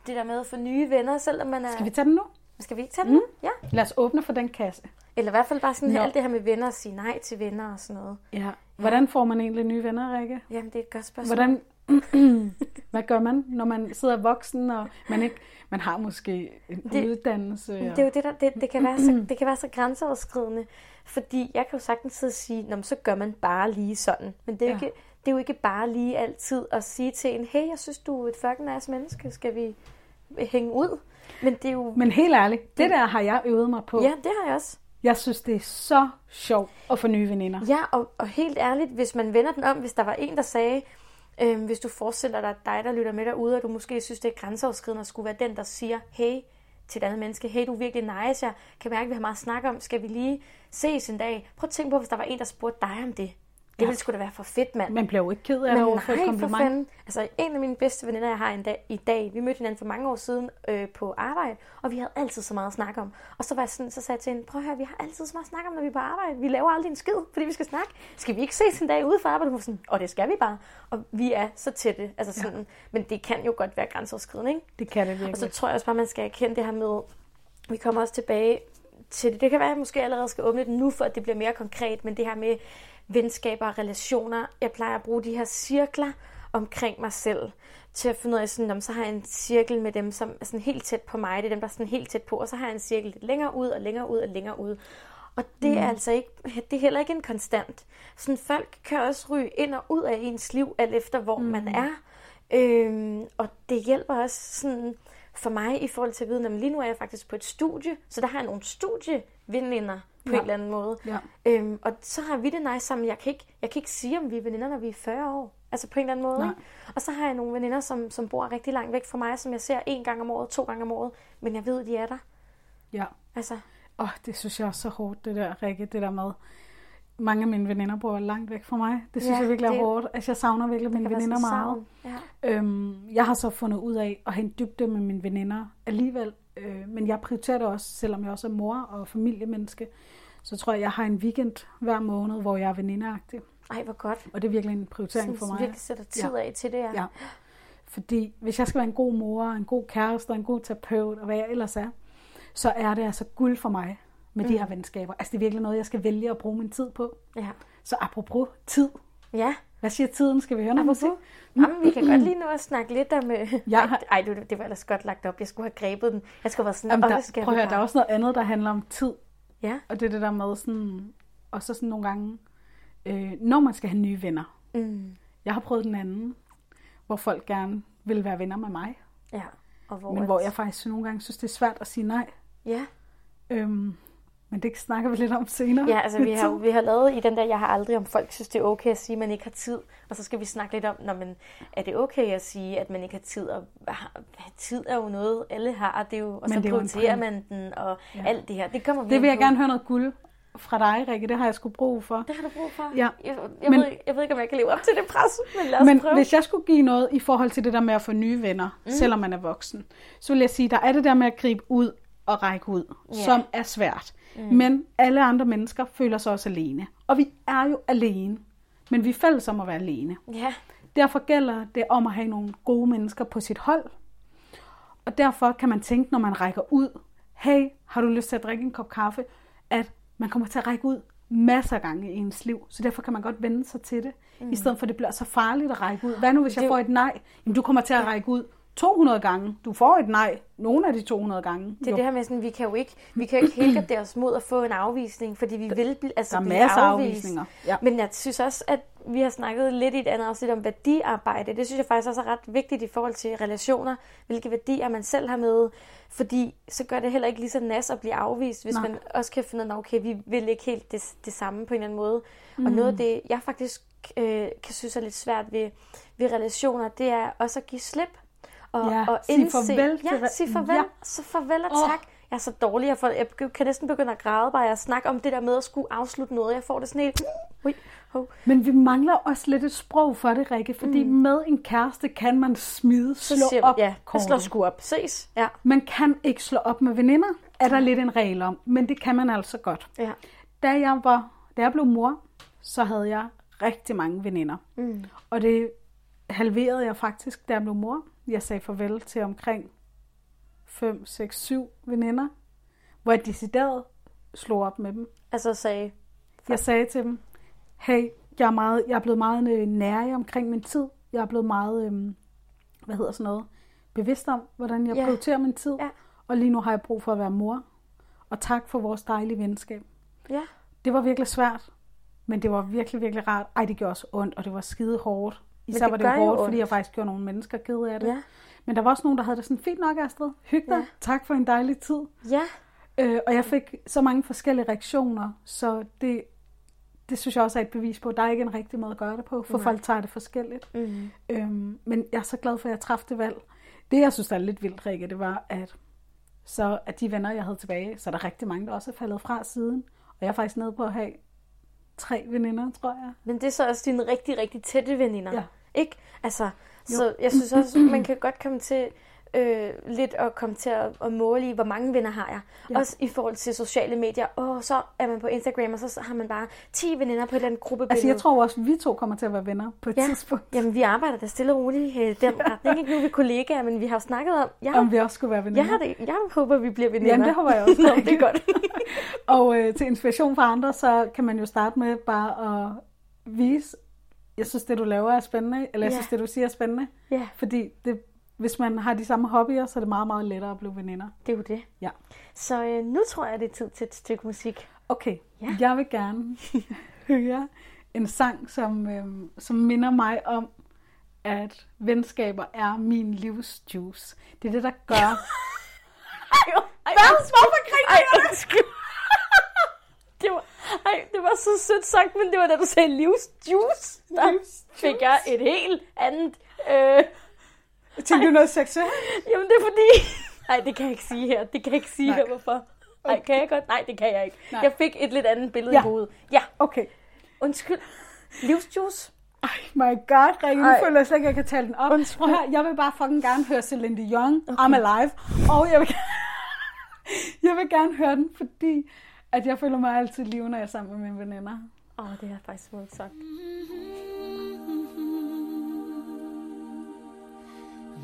S1: det der med at få nye venner, selvom man er...
S2: Skal vi tage den nu?
S1: Skal vi ikke tage den? Mm. Ja.
S2: Lad os åbne for den kasse.
S1: Eller i hvert fald bare sådan
S2: Nå.
S1: alt det her med venner og sige nej til venner og sådan noget.
S2: Ja. Hvordan får man egentlig nye venner, Rikke?
S1: Jamen, det er et godt spørgsmål.
S2: Hvordan, [laughs] Hvad gør man, når man sidder voksen, og man ikke man har måske en
S1: Det-
S2: uddannelse?
S1: Det er jo det, der, det, det, kan være så, [clears throat] det kan være så grænseoverskridende, fordi jeg kan jo sagtens sidde og sige, Nå, så gør man bare lige sådan. Men det er, jo
S2: Ja.
S1: ikke, det er jo ikke bare lige altid at sige til en, hey, jeg synes, du er et fucking nice menneske, skal vi hænge ud? Men det er jo...
S2: Men helt ærligt, det der har jeg øvet mig på.
S1: Ja, det har jeg også.
S2: Jeg synes, det er så sjovt at få nye veninder.
S1: Ja, og, og helt ærligt, hvis man vender den om, hvis der var en, der sagde, øhm, hvis du forestiller dig dig, der lytter med derude, og du måske synes, det er grænseoverskridende at skulle være den, der siger, hey, til et andet menneske, hey, du er virkelig nice, jeg kan mærke, at vi har meget at snakke om, skal vi lige ses en dag? Prøv at tænke på, hvis der var en, der spurgte dig om det. Det ville sgu da være for fedt, mand.
S2: Man bliver jo ikke ked af det over for et
S1: nej, for
S2: kompliment.
S1: fanden. Altså, en af mine bedste veninder, jeg har en dag, i dag, vi mødte hinanden for mange år siden øh, på arbejde, og vi havde altid så meget at snakke om. Og så, var jeg sådan, så sagde jeg til hende, prøv at høre, vi har altid så meget at snakke om, når vi er på arbejde. Vi laver aldrig en skid, fordi vi skal snakke. Skal vi ikke ses en dag ude for arbejde? Var sådan, og det skal vi bare. Og vi er så tætte. Altså sådan, ja. Men det kan jo godt være grænseoverskridende, ikke?
S2: Det kan det
S1: Og så
S2: virkelig.
S1: tror jeg også bare, man skal erkende det her med, vi kommer også tilbage til det. Det kan være, at jeg måske allerede skal åbne det nu, for at det bliver mere konkret, men det her med venskaber og relationer. Jeg plejer at bruge de her cirkler omkring mig selv, til at finde ud af, sådan, om så har jeg en cirkel med dem, som er sådan helt tæt på mig. Det er dem, der er sådan helt tæt på, og så har jeg en cirkel lidt længere ud og længere ud og længere ud. Og det er altså ikke, det er heller ikke en konstant. Sådan folk kan også ryge ind og ud af ens liv, alt efter hvor mm. man er. Øhm, og det hjælper også sådan for mig i forhold til at vide, at lige nu er jeg faktisk på et studie, så der har jeg nogle studieveninder på ja. En eller anden måde.
S2: Ja.
S1: Øhm, og så har vi det nice sammen. Jeg kan, ikke, jeg kan ikke sige, om vi er veninder, når vi er 40 år. Altså på en eller anden måde.
S2: Nej.
S1: Ikke? Og så har jeg nogle veninder, som, som bor rigtig langt væk fra mig, som jeg ser en gang om året, to gange om året. Men jeg ved, de er der.
S2: Ja.
S1: Altså,
S2: Åh, det synes jeg er så hårdt, det der, Rikke, det der med. Mange af mine veninder bor langt væk fra mig. Det synes
S1: Ja,
S2: jeg virkelig er
S1: det-
S2: hårdt. Altså, jeg savner virkelig mine veninder meget.
S1: Ja.
S2: Øhm, jeg har så fundet ud af at have en dybde med mine veninder alligevel. Øh, men jeg prioriterer det også, selvom jeg også er mor og familiemenneske. Så tror jeg, jeg har en weekend hver måned, hvor jeg er venindeagtig.
S1: Ej, hvor godt.
S2: Og det er virkelig en prioritering
S1: Sådan,
S2: for mig.
S1: virkelig sætter tid
S2: Ja.
S1: af til det, ja.
S2: Ja. Fordi hvis jeg skal være en god mor, en god kæreste, en god terapeut, og hvad jeg ellers er, så er det altså guld for mig med mm. de her venskaber. Altså det er virkelig noget, jeg skal vælge at bruge min tid på.
S1: Ja.
S2: Så apropos tid.
S1: ja.
S2: Hvad siger tiden? Skal vi høre noget musik?
S1: Apropos. Jamen, vi kan godt lige nu at snakke lidt om... Øh...
S2: Jeg
S1: Ej, det, det var ellers godt lagt op. Jeg skulle have grebet den. Jeg skulle have været sådan,
S2: Jamen,
S1: "Åh,
S2: der,
S1: skal
S2: prøv at høre, der er
S1: bare?"
S2: også noget andet, der handler om tid.
S1: Ja.
S2: Og det er det der med sådan... Og så sådan nogle gange, øh, når man skal have nye venner.
S1: Mm.
S2: Jeg har prøvet den anden, hvor folk gerne vil være venner med mig.
S1: Ja. Og hvor,
S2: Men hvor jeg faktisk nogle gange synes, det er svært at sige nej.
S1: Ja.
S2: Øhm, men det snakker vi lidt om senere.
S1: Ja, altså vi har, vi har lavet i den der, jeg har aldrig, om folk synes, det er okay at sige, at man ikke har tid. Og så skal vi snakke lidt om, når man, er det okay at sige, at man ikke har tid? Og har- tid er jo noget, alle har. Det er jo, og
S2: Men
S1: så
S2: er
S1: prioriterer man den, og
S2: Ja.
S1: alt det her. Det kommer vi
S2: Det vil jeg
S1: på.
S2: gerne høre noget guld fra dig, Rikke. Det har jeg sgu brug for.
S1: Det har du brug for.
S2: Ja.
S1: Jeg, jeg,
S2: Men-
S1: ved, ikke- jeg ved ikke, om jeg kan leve op til det pres, men lad os
S2: Men
S1: prøve.
S2: hvis jeg skulle give noget i forhold til det der med at få nye venner, mm. selvom man er voksen, så vil jeg sige, der er det der med at gribe ud og række ud,
S1: Ja.
S2: som er svært. Mm. Men alle andre mennesker føler sig også alene. Og vi er jo alene, men vi er fælles om at være alene.
S1: Ja,
S2: Derfor gælder det om at have nogle gode mennesker på sit hold. Og derfor kan man tænke, når man rækker ud, hey, har du lyst til at drikke en kop kaffe, at man kommer til at række ud masser af gange i ens liv. Så derfor kan man godt vende sig til det, mm. i stedet for at det bliver så farligt at række ud. Hvad nu, hvis jeg
S1: Det-
S2: får et nej? Jamen, du kommer til at række ud 200 gange. Du får et nej nogle af de 200 gange.
S1: det er det her med sådan, vi kan jo ikke, vi kan jo ikke helgardere os mod at få en afvisning, fordi vi vil altså
S2: Der er
S1: blive
S2: masser
S1: afvist.
S2: afvisninger, ja.
S1: Men jeg synes også, at vi har snakket lidt i et andet afsnit om værdiarbejde. Det synes jeg faktisk også er ret vigtigt i forhold til relationer. Hvilke værdier man selv har med. Fordi så gør det heller ikke lige så nas at blive afvist, hvis
S2: Nej.
S1: man også kan finde ud af, okay, vi vil ikke helt det, det samme på en eller anden måde. Mm. Og noget af det, jeg faktisk øh, kan synes er lidt svært ved, ved relationer, det er også at give slip. Og,
S2: Ja,
S1: og
S2: sige farvel til
S1: Ja, sige farvel.
S2: Ja.
S1: Så farvel og tak. Jeg er så dårlig. Jeg, får, jeg kan næsten begynde at græde bare at snakke om det der med at skulle afslutte noget. Jeg får det sådan helt... Ui, hov.
S2: Men vi mangler også lidt et sprog for det, Rikke, fordi mm. med en kæreste kan man smide,
S1: Så
S2: slå
S1: siger,
S2: op
S1: ja, jeg
S2: kortet.
S1: slår sgu op. Ses. Ja.
S2: Man kan ikke slå op med veninder, er der lidt en regel om, men det kan man altså godt.
S1: ja.
S2: Da jeg, var, da jeg blev mor, så havde jeg rigtig mange veninder.
S1: Mm.
S2: Og det halverede jeg faktisk, da jeg blev mor. Jeg sagde farvel til omkring 5, 6, 7 veninder, hvor jeg decideret slog op med dem.
S1: Altså sagde...
S2: Jeg sagde til dem, hey, jeg er, meget, jeg er blevet meget øh, nærig omkring min tid. Jeg er blevet meget øhm, hvad hedder sådan noget, bevidst om, hvordan jeg
S1: Ja.
S2: prioriterer min tid.
S1: Ja.
S2: Og lige nu har jeg brug for at være mor. Og tak for vores dejlige venskab.
S1: Ja.
S2: Det var virkelig svært, men det var virkelig, virkelig rart. Ej, det gjorde også ondt, og det var skide hårdt. Især
S1: det
S2: var det
S1: jo
S2: hårdt, fordi jeg faktisk gjorde nogle mennesker kede af det.
S1: Ja.
S2: Men der var også nogen, der havde det sådan, fint nok, Astrid. Hyg dig.
S1: Ja.
S2: Tak for en dejlig tid.
S1: Ja.
S2: Øh, og jeg fik så mange forskellige reaktioner, så det, det synes jeg også er et bevis på, at der er ikke en rigtig måde at gøre det på, for
S1: Nej.
S2: folk tager det forskelligt.
S1: Mm.
S2: Øhm, men jeg er så glad for, at jeg træffede det valg. Det, jeg synes, der er lidt vildt, Rikke, det var, at så at de venner, jeg havde tilbage, så er der rigtig mange, der også er faldet fra siden. Og jeg er faktisk nede på at have tre veninder, tror jeg.
S1: Men det er så også dine rigtig, rigtig tætte veninder.
S2: Ja.
S1: Ikke? Altså, så jeg synes også, man kan godt komme til øh, lidt at komme til at, at måle i, hvor mange venner har jeg.
S2: Ja.
S1: Også i forhold til sociale medier. Og så er man på Instagram, og så har man bare 10 veninder på andet gruppebillede.
S2: Altså, jeg tror også, vi to kommer til at være venner på et
S1: Ja.
S2: tidspunkt.
S1: Jamen, vi arbejder da stille og roligt i den [laughs] retning. Ikke nu er vi kollegaer, men vi har snakket om... Jeg,
S2: Om vi også skulle være veninder.
S1: jeg, har det, jeg håber, vi bliver veninder.
S2: Jamen, det håber jeg også. [laughs]
S1: Nå, det er godt. [laughs]
S2: Og øh, til inspiration for andre, så kan man jo starte med bare at vise, jeg synes, det du laver er spændende, eller jeg
S1: Ja.
S2: synes, det du siger er spændende.
S1: ja,
S2: Fordi det, hvis man har de samme hobbyer, så er det meget, meget lettere at blive veninder.
S1: det er jo det.
S2: Ja.
S1: Så øh, nu tror jeg, det er tid til et stykke musik.
S2: Okay,
S1: Ja.
S2: jeg vil gerne [laughs] høre en sang, som, øhm, som minder mig om, at venskaber er min livsjuice. Det er det, der gør... [laughs]
S1: Ej, ej,
S2: Hvad? Hvorfor griner
S1: ej, undskyld. det var, ej, det var så sødt sagt, men det var da du sagde livsjuice. Der
S2: Livsjuice.
S1: fik jeg et helt andet... Øh,
S2: Tænkte du noget seksuelt?
S1: jamen, det er fordi... Nej, det kan jeg ikke sige her. Det kan jeg ikke sige
S2: Nej.
S1: her, hvorfor. Nej, kan jeg godt? Nej, det kan jeg ikke.
S2: Nej.
S1: Jeg fik et lidt andet billede
S2: Ja.
S1: i hovedet. Ja,
S2: Okay.
S1: undskyld. Livsjuice.
S2: Ej, my god, Rikke, nu føler jeg slet ikke, at jeg kan tale den op.
S1: Undskyld.
S2: Prøv høre, jeg vil bare fucking gerne høre Celine Dion, okay. I'm Alive, og jeg vil, [laughs] jeg vil gerne høre den, fordi at jeg føler mig altid liv, når jeg er sammen med mine veninder.
S1: Åh, oh, det er faktisk smukt sagt.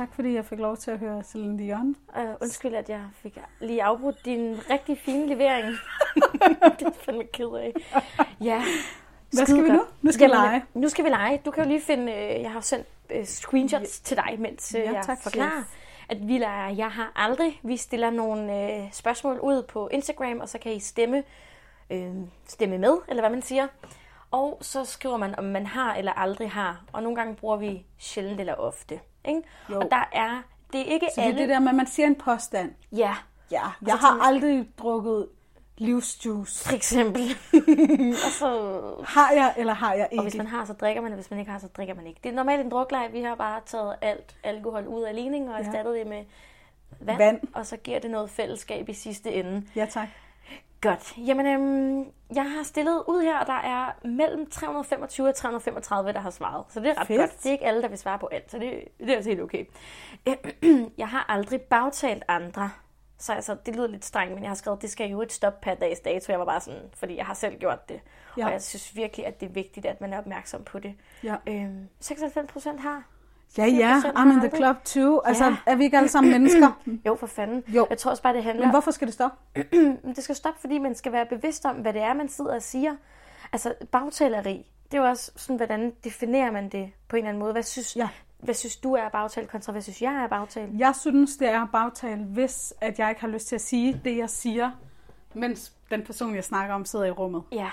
S2: Tak fordi jeg fik lov til at høre Celine Dion.
S1: Uh, undskyld, at jeg fik lige afbrudt din rigtig fine levering. [laughs] det er fandme ked af. Ja.
S2: Hvad skal vi nu? Nu skal vi lege.
S1: Nu skal vi lege. Du kan jo lige finde, øh, jeg har sendt øh, screenshots til dig, mens øh,
S2: Ja,
S1: jeg
S2: tak,
S1: forklarer,
S2: chef.
S1: at vi leger Jeg har aldrig. Vi stiller nogle øh, spørgsmål ud på Instagram, og så kan I stemme, øh, stemme med, eller hvad man siger. Og så skriver man, om man har eller aldrig har. Og nogle gange bruger vi sjældent eller ofte. Ikke?
S2: Jo.
S1: Og der er, det er ikke
S2: Så det er
S1: alle...
S2: det der med, at man siger en påstand.
S1: Ja,
S2: Ja,
S1: så
S2: jeg har
S1: tænker-
S2: aldrig drukket livsjuice.
S1: for eksempel. [laughs] og så
S2: Har jeg, eller har jeg
S1: Og hvis
S2: ikke?
S1: man har, så drikker man, og hvis man ikke har, så drikker man ikke. Det er normalt en drukleje. Vi har bare taget alt alkohol ud af ligningen og
S2: Ja.
S1: erstattet det med vand,
S2: Vand.
S1: og så giver det noget fællesskab i sidste ende.
S2: Ja, tak.
S1: Godt. Jamen, øhm, jeg har stillet ud her, og der er mellem 325 og 335, der har svaret. Så det er ret
S2: Fedt.
S1: godt. Det er ikke alle, der vil svare på alt, så det, det er også helt okay. [clears throat] Jeg har aldrig bagtalt andre. Så altså, det lyder lidt strengt, men jeg har skrevet, det skal jo et stop per dags dato. Jeg var bare sådan, fordi jeg har selv gjort det.
S2: Ja.
S1: Og jeg synes virkelig, at det er vigtigt, at man er opmærksom på det.
S2: Ja.
S1: Øhm, 96 procent har.
S2: Ja, ja,
S1: 4%
S2: I'm in the club too. Altså,
S1: Ja.
S2: er vi ikke alle sammen [clears throat] mennesker?
S1: Jo, for fanden.
S2: Jo.
S1: Jeg tror også bare, det handler
S2: Men hvorfor skal det stoppe? [clears throat]
S1: Det skal stoppe, fordi man skal være bevidst om, hvad det er, man sidder og siger. Altså, bagtaleri, det er jo også sådan, hvordan definerer man det på en eller anden måde. Hvad synes,
S2: Ja.
S1: hvad synes du er bagtale kontra hvad synes jeg er bagtale?
S2: Jeg synes, det er bagtale, hvis at jeg ikke har lyst til at sige det, jeg siger, mens den person, jeg snakker om, sidder i rummet.
S1: Ja,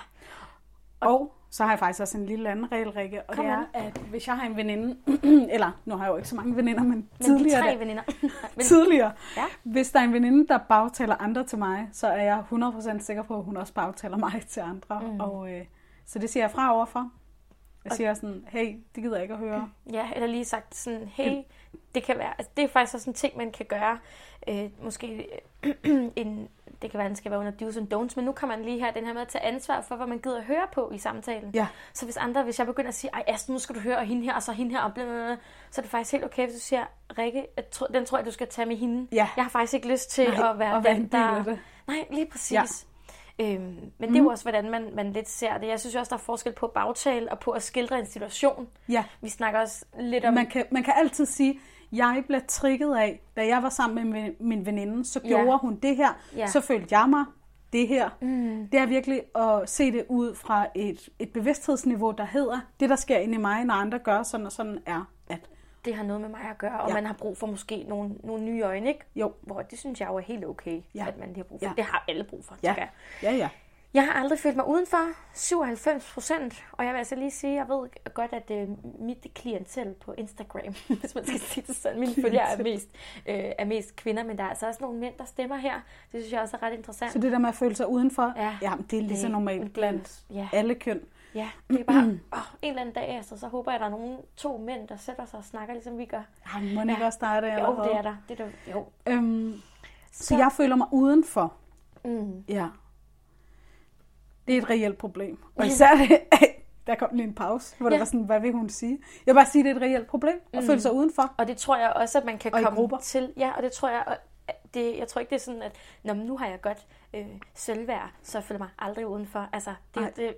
S2: Og så har jeg faktisk også en lille anden regel, Rikke, og
S1: Kom
S2: det er,
S1: an.
S2: at hvis jeg har en veninde, [clears throat] eller nu har jeg jo ikke så mange veninder, men,
S1: men
S2: tidligere,
S1: tre veninder. [laughs]
S2: tidligere
S1: Ja.
S2: hvis der er en veninde, der bagtaler andre til mig, så er jeg 100% sikker på, at hun også bagtaler mig til andre. Mm. Og, øh, så det siger jeg fra overfor. Jeg siger sådan, hey, det gider jeg ikke at høre. [laughs]
S1: ja, eller lige sagt sådan, hey, det kan være, altså det er faktisk også en ting, man kan gøre. Øh, måske [clears throat] en, det kan være, at den skal være under do's and don'ts, men nu kan man lige have den her med at tage ansvar for, hvad man gider at høre på i samtalen.
S2: Ja.
S1: Så hvis andre, hvis jeg begynder at sige, ej Astrid, nu skal du høre, og hende her, og så hende her, og blablabla, så er det faktisk helt okay, hvis du siger, Rikke, jeg den tror jeg, du skal tage med hende.
S2: Ja.
S1: Jeg har faktisk ikke lyst til
S2: Nej,
S1: at være
S2: være
S1: den, der...
S2: det.
S1: Nej, lige præcis. Ja. Øhm, men det er jo også, hvordan man, man lidt ser det. Jeg synes også, der er forskel på bagtale og på at skildre en situation.
S2: Ja,
S1: Vi snakker også lidt om...
S2: man kan, man kan altid sige, jeg blev trigget af, da jeg var sammen med min- veninde, så
S1: Ja.
S2: gjorde hun det her,
S1: Ja.
S2: så følte jeg mig det her. Mm. Det er virkelig at se det ud fra et, et bevidsthedsniveau, der hedder, det der sker inde i mig, når andre gør sådan og sådan er, at
S1: det har noget med mig at gøre, og ja.
S2: Ja.
S1: man har brug for måske nogle, nogle nye øjne, ikke?
S2: jo,
S1: Hvor det synes jeg jo er helt okay, ja.
S2: Ja.
S1: at man lige har brug for. Ja.
S2: Ja.
S1: Det har alle brug for,
S2: ja, ja, ja.
S1: Jeg har aldrig følt mig udenfor, 97 procent, og jeg vil altså lige sige, jeg ved godt, at øh, mit klientel på Instagram, [laughs] hvis man skal sige det sådan, mine følgere er mest, øh, er mest kvinder, men der er altså også nogle mænd, der stemmer her. Det synes jeg også er ret interessant.
S2: Så det der med at føle sig udenfor,
S1: Ja.
S2: jamen, det er lige så normalt blandt
S1: ja.
S2: alle køn.
S1: Ja, det er bare, [clears throat] åh, en eller anden dag, altså, så håber jeg, at der er nogle to mænd, der sætter sig og snakker, ligesom vi gør.
S2: Jamen, må ikke
S1: Ja.
S2: også dig det? eller
S1: Jo, det er der. Det er der. Jo.
S2: Øhm, så jeg føler mig udenfor.
S1: Mm.
S2: Ja. Det er et reelt problem. Og især det, der kom lige en pause, hvor ja. Det var sådan, hvad vil hun sige? Jeg vil bare sige, at det er et reelt problem at føle sig udenfor.
S1: Og det tror jeg også, at man kan
S2: Og
S1: komme
S2: grupper.
S1: til. Ja, og det tror jeg, det, jeg tror ikke, det er sådan, at Nå, men nu har jeg godt øh, selvværd, så jeg føler mig aldrig udenfor. Altså, det, det,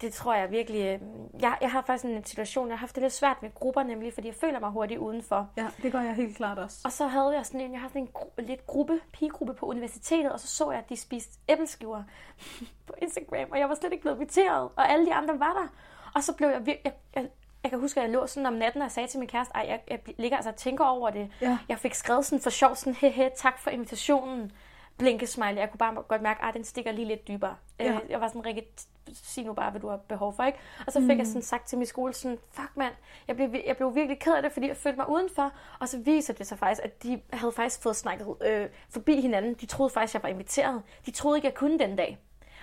S1: det tror jeg virkelig... Øh, jeg, jeg har faktisk en situation, jeg har haft det lidt svært med grupper, nemlig fordi jeg føler mig hurtigt udenfor.
S2: Ja, det gør jeg helt klart også.
S1: Og så havde jeg sådan en, jeg havde sådan en gru- lidt gruppe, pigegruppe på universitetet, og så så jeg, at de spiste æbleskiver [laughs] på Instagram, og jeg var slet ikke blevet inviteret, og alle de andre var der. Og så blev jeg virkelig... Jeg, jeg, jeg kan huske, at jeg lå sådan om natten, og sagde til min kæreste, ej, jeg, jeg ligger altså og tænker over det.
S2: Ja.
S1: Jeg fik skrevet sådan for sjov, sådan, hehe, tak for invitationen. Blinkesmiley. Jeg kunne bare godt mærke, at den stikker lige lidt dybere.
S2: Ja.
S1: Øh, Jeg var sådan, Rikke, sig nu bare, hvad du har behov for, ikke? Og så fik mm. jeg sådan sagt til min skole, sådan, fuck mand, jeg blev, jeg blev virkelig ked af det, fordi jeg følte mig udenfor. Og så viser det sig faktisk, at de havde faktisk fået snakket øh, forbi hinanden. De troede faktisk, jeg var inviteret. De troede ikke, jeg kunne den dag.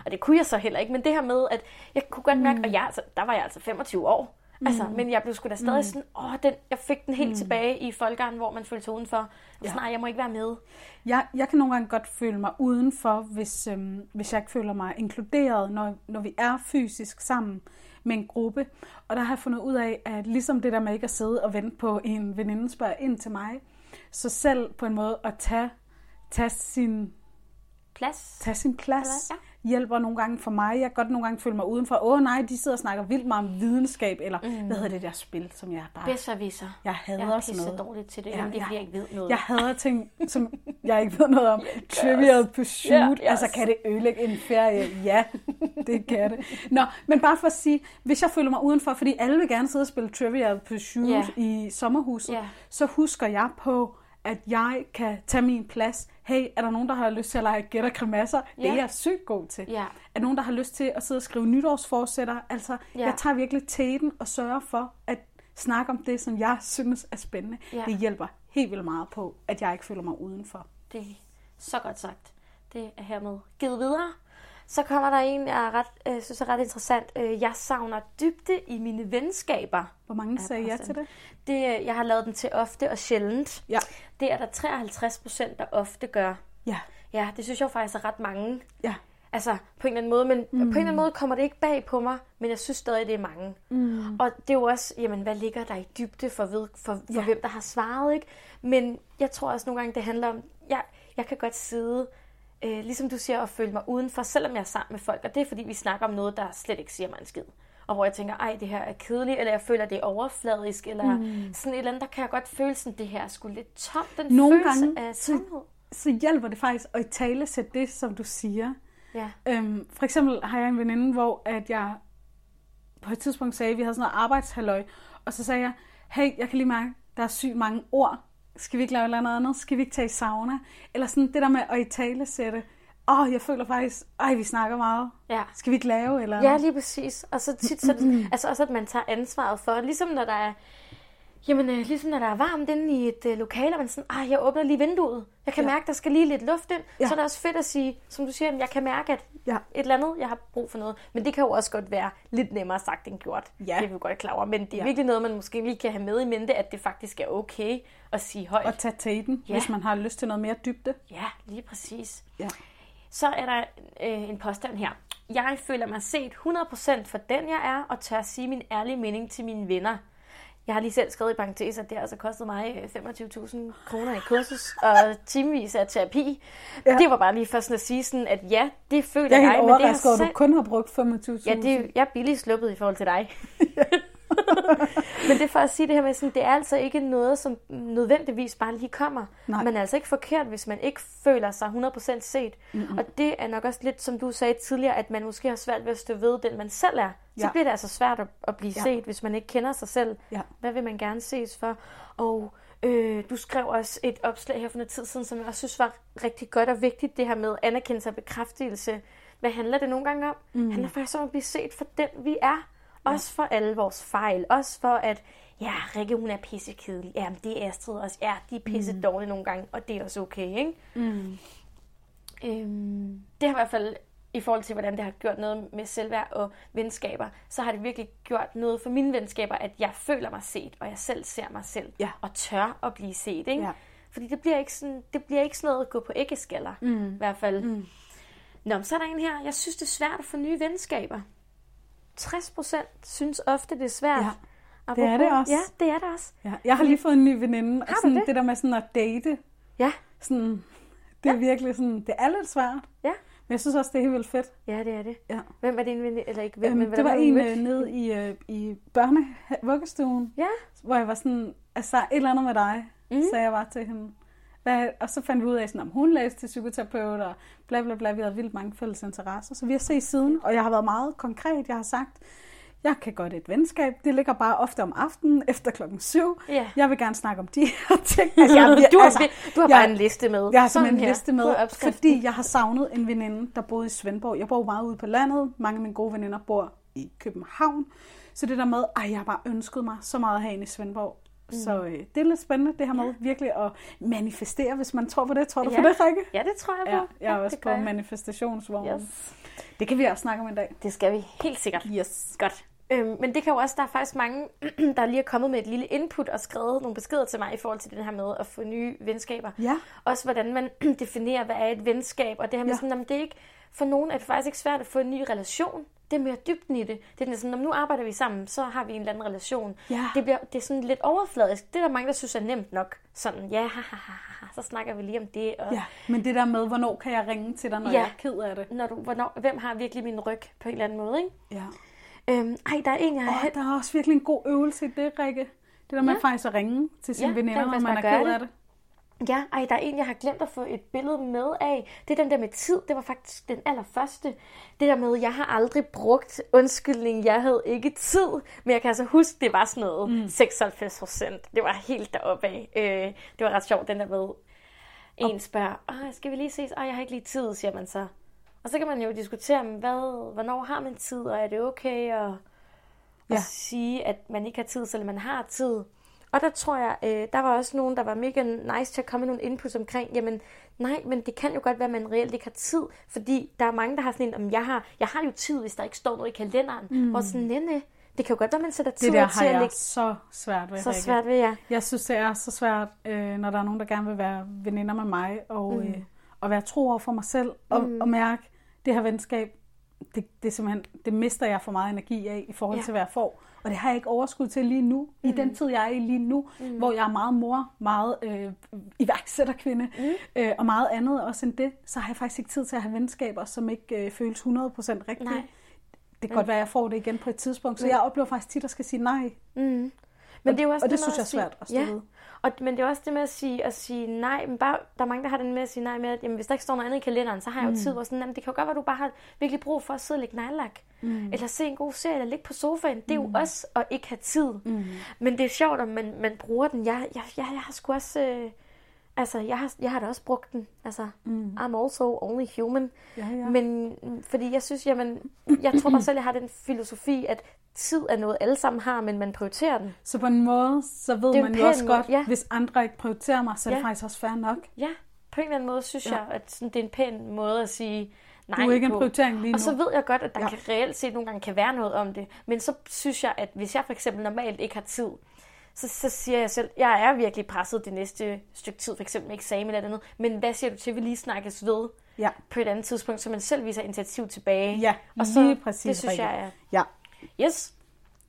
S1: Og det kunne jeg så heller ikke. Men det her med, at jeg kunne godt mærke, og jeg, altså, der var jeg altså 25 år. Altså, men jeg blev sgu da stadig sådan, åh, den, jeg fik den helt mm. tilbage i folkeren, hvor man følte sig udenfor. Og
S2: Ja.
S1: sådan, nej, jeg må ikke være med.
S2: Jeg, jeg kan nogle gange godt føle mig udenfor, hvis, øhm, hvis jeg ikke føler mig inkluderet, når, når vi er fysisk sammen med en gruppe. Og der har jeg fundet ud af, at ligesom det der med ikke at sidde og vente på en veninde spørger ind til mig, så selv på en måde at tage, tage sin
S1: plads.
S2: tage sin plads,
S1: Eller-
S2: hjælper nogle gange for mig. Jeg kan godt nogle gange føle mig udenfor. Åh nej, de sidder og snakker vildt meget om videnskab, eller mm. hvad hedder det der spil, som jeg bare...
S1: Besserwisser.
S2: Jeg hader
S1: jeg er
S2: sådan noget.
S1: dårligt til det,
S2: Ja,
S1: ja, det er
S2: jeg-
S1: fordi, jeg ikke ved noget.
S2: Jeg hader ting, som jeg ikke ved noget om. [laughs] Trivial Pursuit.
S1: Ja,
S2: Ja,
S1: jeg
S2: altså, kan det ødelægge en ferie? Ja, [laughs] det kan det. Nå, men bare for at sige, hvis jeg føler mig udenfor, fordi alle vil gerne sidde og spille Trivial Pursuit
S1: Ja.
S2: i sommerhuset,
S1: Ja.
S2: så husker jeg på, at jeg kan tage min plads. Hey, er der nogen, der har lyst til at lege gæt og kremasser? Det
S1: Ja.
S2: er jeg sygt god til.
S1: Ja.
S2: Er nogen, der har lyst til at sidde og skrive nytårsforsætter? Altså,
S1: Ja.
S2: jeg tager virkelig tæten og sørger for at snakke om det, som jeg synes er spændende.
S1: Ja.
S2: Det hjælper helt vildt meget på, at jeg ikke føler mig udenfor.
S1: Det er så godt sagt. Det er hermed givet videre. Så kommer der en, jeg er ret, øh, synes er ret interessant. Øh, Jeg savner dybde i mine venskaber.
S2: Hvor mange sagde ja til det?
S1: det? øh, Jeg har lavet den til ofte og sjældent.
S2: Ja.
S1: Det er der 53 procent, der ofte gør.
S2: Ja.
S1: Ja, det synes jeg faktisk er ret mange.
S2: Ja.
S1: Altså, på en eller anden måde. Men mm. på en eller anden måde kommer det ikke bag på mig, men jeg synes stadig, det er mange. Mm. Og det er jo også, jamen, hvad ligger der i dybde for, ved, for, for
S2: Ja.
S1: hvem, der har svaret, ikke? Men jeg tror også nogle gange, det handler om, jeg, jeg kan godt sidde, øh, ligesom du siger, og føle mig udenfor, selvom jeg er sammen med folk. Og det er, fordi vi snakker om noget, der slet ikke siger mig en skid. Og hvor jeg tænker, ej, det her er kedeligt, eller jeg føler, det er overfladisk, eller mm. sådan et eller andet, der kan jeg godt føle sådan, det her er sgu lidt tomt, den
S2: Nogle
S1: følelse
S2: gange,
S1: af
S2: så-
S1: sandhed.
S2: Så hjælper det faktisk at i tale sætte det, som du siger.
S1: Ja.
S2: Øhm, for eksempel har jeg en veninde, hvor at jeg på et tidspunkt sagde, at vi havde sådan noget arbejdshalløj, og så sagde jeg, hey, jeg kan lige mærke, der er sygt mange ord. Skal vi ikke lave et eller andet andet? Skal vi ikke tage i sauna? Eller sådan det der med at i tale sætte, åh, oh, jeg føler faktisk, ej, vi snakker meget.
S1: Ja.
S2: Skal vi ikke lave? Eller
S1: Ja, lige præcis. Og så tit, så, altså også, at man tager ansvaret for, ligesom når der er, jamen, øh, ligesom når der er varmt inde i et øh, lokale, og man sådan, ah, jeg åbner lige vinduet. Jeg kan
S2: Ja.
S1: mærke, der skal lige lidt luft ind.
S2: Ja.
S1: Så er det også fedt at sige, som du siger, jeg kan mærke, at
S2: Ja.
S1: et eller andet, jeg har brug for noget. Men det kan jo også godt være lidt nemmere sagt end gjort.
S2: Ja.
S1: Det er vi godt klar over. Men det er
S2: Ja.
S1: virkelig noget, man måske lige kan have med i mente, at det faktisk er okay at sige højt.
S2: Og tage tæten,
S1: Ja.
S2: hvis man har lyst til noget mere dybde.
S1: Ja, lige præcis.
S2: Ja.
S1: Så er der øh, en påstand her. Jeg føler mig set 100% for den, jeg er, og tør sige min ærlige mening til mine venner. Jeg har lige selv skrevet i parentes, at det har altså kostet mig øh, 25.000 kroner i kursus og timevis af terapi.
S2: Ja.
S1: Det var bare lige for sådan at sige sådan, at ja, det føler
S2: Jeg
S1: jeg, men det har
S2: at du kun har brugt 25.000.
S1: Ja, det, er- jeg er billigt sluppet i forhold til dig. [laughs] [laughs] Men det er for at sige det her med, sådan, det er altså ikke noget, som nødvendigvis bare lige kommer.
S2: Nej.
S1: Man er altså ikke forkert, hvis man ikke føler sig 100% set. Mm-hmm. Og det er nok også lidt, som du sagde tidligere, at man måske har svært ved at stå ved den, man selv er. Så
S2: Ja.
S1: bliver det altså svært at, at blive
S2: Ja.
S1: set, hvis man ikke kender sig selv.
S2: Ja.
S1: Hvad vil man gerne ses for? Og øh, du skrev også et opslag her for noget tid siden, som jeg også synes var rigtig godt og vigtigt, det her med anerkendelse og bekræftelse. Hvad handler det nogle gange om? Mm. Det handler faktisk om at blive set for den, vi er. Også for alle vores fejl. Også for at, ja, Rikke, hun er pissekedelig. Ja, men det er Astrid også. Ja, de er pisse mm. dårlige nogle gange, og det er også okay, ikke?
S2: Mm.
S1: Øhm, det har i hvert fald, i forhold til, hvordan det har gjort noget med selvværd og venskaber, så har det virkelig gjort noget for mine venskaber, at jeg føler mig set, og jeg selv ser mig selv,
S2: Ja.
S1: og tør at blive set, ikke?
S2: Ja.
S1: Fordi det bliver ikke sådan, det bliver ikke sådan noget at gå på æggeskaller, mm. i hvert fald. Mm. Nå, så er der en her, jeg synes, det er svært at få nye venskaber. 60 procent synes ofte, det er svært.
S2: Ja,
S1: Apropos-
S2: det er det også.
S1: Ja, det er det også.
S2: Ja. Jeg har lige fået en ny veninde, og
S1: Har
S2: sådan,
S1: det?
S2: det der med sådan at date,
S1: Ja,
S2: sådan, det er ja. virkelig sådan, det er lidt svært.
S1: ja.
S2: Men jeg synes også, det er helt vildt fedt.
S1: Ja, det er det.
S2: Ja.
S1: Hvem er din ven? Eller ikke hvem,
S2: Øhm,
S1: men
S2: det var en øh, nede i, øh, i børnevuggestuen,
S1: Ja,
S2: hvor jeg var sådan, altså et eller andet med dig, mm. Sagde jeg bare til hende. Hvad, og så fandt vi ud af, sådan, om hun læste til psykoterapeut, og bla bla bla, vi havde vildt mange fælles interesser. Så vi har set siden, og jeg har været meget konkret. Jeg har sagt, jeg kan godt et venskab. Det ligger bare ofte om aftenen efter klokken syv.
S1: Ja.
S2: Jeg vil gerne snakke om de her [laughs] ting. Altså, jeg,
S1: du har,
S2: altså,
S1: du har
S2: jeg-
S1: bare en liste med.
S2: Jeg har
S1: Sådan
S2: en
S1: her,
S2: liste med, fordi jeg har savnet en veninde, der boede i Svendborg. Jeg bor meget ude på landet. Mange af mine gode veninder bor i København. Så det der med, at jeg har bare ønsket mig så meget at have en i Svendborg. Mm. Så øh, det er lidt spændende, det her med virkelig at manifestere, hvis man tror på det. Tror du
S1: Ja.
S2: på det, Rikke?
S1: Ja, det tror jeg på.
S2: Ja, jeg er også
S1: det
S2: på
S1: jeg.
S2: manifestationsvognen.
S1: Yes.
S2: Det kan vi også snakke om en dag.
S1: Det skal vi helt sikkert.
S2: Yes.
S1: Godt. Øhm, men det kan jo også, der er faktisk mange, [clears throat] der lige er kommet med et lille input og skrevet nogle beskeder til mig i forhold til det her med at få nye venskaber.
S2: Ja.
S1: Også hvordan man [clears throat] definerer, hvad er et venskab, og det her med
S2: Ja.
S1: sådan, jamen, det er ikke, for nogen er det faktisk ikke svært at få en ny relation. Det er mere dybden i det. Det er sådan, når nu arbejder vi sammen, så har vi en eller anden relation.
S2: Ja.
S1: Det, bliver, det er sådan lidt overfladisk. Det er der mange, der synes er nemt nok. Sådan, ja, ha, ha, ha, så snakker vi lige om det. Og
S2: Ja, men det der med, hvornår kan jeg ringe til dig, når
S1: Ja.
S2: jeg er ked af det.
S1: når du, hvornår, hvem har virkelig min ryg på en eller anden måde, ikke?
S2: Ja.
S1: Øhm, ej, der er en, jeg har
S2: Og der er også virkelig en god øvelse i det, Rikke. Det der med
S1: Ja.
S2: faktisk at ringe til sine
S1: Ja,
S2: veninder, når man er ked
S1: det.
S2: af det.
S1: Ja, ej, der er en, jeg har glemt at få et billede med af. Det er den der med tid. Det var faktisk den allerførste. Det der med, jeg har aldrig brugt undskyldning, jeg havde ikke tid. Men jeg kan altså huske, det var sådan noget mm. 96 procent. Det var helt deroppe af. Øh, det var ret sjovt, den der med, en spørger, Åh, skal vi lige ses? Ej, jeg har ikke lige tid, siger man så. Og så kan man jo diskutere, hvad, hvornår har man tid, og er det okay at,
S2: Ja.
S1: at sige, at man ikke har tid, selvom man har tid. Og der tror jeg, øh, der var også nogen, der var mega nice til at komme med nogle inputs omkring, jamen nej, men det kan jo godt være, at man reelt ikke har tid, fordi der er mange, der har sådan en, om jeg har, jeg har jo tid, hvis der ikke står noget i kalenderen. Mm. Hvor sådan, nej, det kan jo godt være, at man sætter tid
S2: Det der
S1: af til
S2: har
S1: at
S2: jeg
S1: lægge
S2: så svært ved,
S1: så
S2: Rikke.
S1: svært ved jer.
S2: Jeg synes, det er så svært, øh, når der er nogen, der gerne vil være veninder med mig, og, mm. øh, og være tro over for mig selv, og, mm. og mærke, det her venskab, det, det, er simpelthen, det mister jeg for meget energi af, i forhold
S1: Ja.
S2: til, hvad jeg får. Og det har jeg ikke overskud til lige nu, mm. i den tid, jeg er i lige nu, mm. hvor jeg er meget mor, meget øh, iværksætterkvinde, mm. øh, og meget andet også end det, så har jeg faktisk ikke tid til at have venskaber, som ikke øh, føles 100% rigtige.
S1: Nej.
S2: Det kan godt være, at jeg får det igen på et tidspunkt, så jeg oplever faktisk tit at skal sige nej.
S1: Men det er jo også
S2: og det
S1: med
S2: synes jeg er svært at stå
S1: ja.
S2: ved.
S1: Og, men det er også det med at sige, at sige nej. Men bare, der er mange, der har den med at sige nej med, at jamen, hvis der ikke står noget andet i kalenderen, så har jeg jo tid. Hvor sådan, jamen, det kan jo godt være, at du bare har virkelig brug for at sidde og lægge nejlak. Mm. Eller se en god serie, eller ligge på sofaen. Det er jo også at ikke have tid. Mm. Men det er sjovt, at man, man bruger den. Jeg, jeg, jeg, jeg har sgu også... Øh, altså, jeg har, jeg har da også brugt den. Altså, mm. I'm also only human.
S2: Ja, ja.
S1: Men mm, fordi jeg synes, jamen, jeg tror bare selv, jeg har den filosofi, at tid er noget, alle sammen har, men man prioriterer den.
S2: Så på en måde, så ved
S1: Det
S2: man
S1: en
S2: jo også
S1: måde,
S2: godt,
S1: ja.
S2: hvis andre ikke prioriterer mig, så er det
S1: Ja.
S2: faktisk også fair nok.
S1: Ja, på en eller anden måde synes
S2: Ja.
S1: jeg, at sådan, det er en pæn måde at sige nej
S2: Du er ikke en
S1: på.
S2: prioritering lige nu.
S1: Og så ved jeg godt, at der
S2: Ja.
S1: kan reelt set nogle gange kan være noget om det. Men så synes jeg, at hvis jeg for eksempel normalt ikke har tid, så, så siger jeg selv, jeg er virkelig presset det næste stykke tid, for eksempel med eksamen eller andet. Men hvad siger du til, at vi lige snakkes ved
S2: Ja,
S1: på et andet tidspunkt, så man selv viser initiativ tilbage?
S2: ja
S1: og så,
S2: lige præcis.
S1: det synes
S2: Rikke.
S1: jeg er
S2: Ja.
S1: Yes.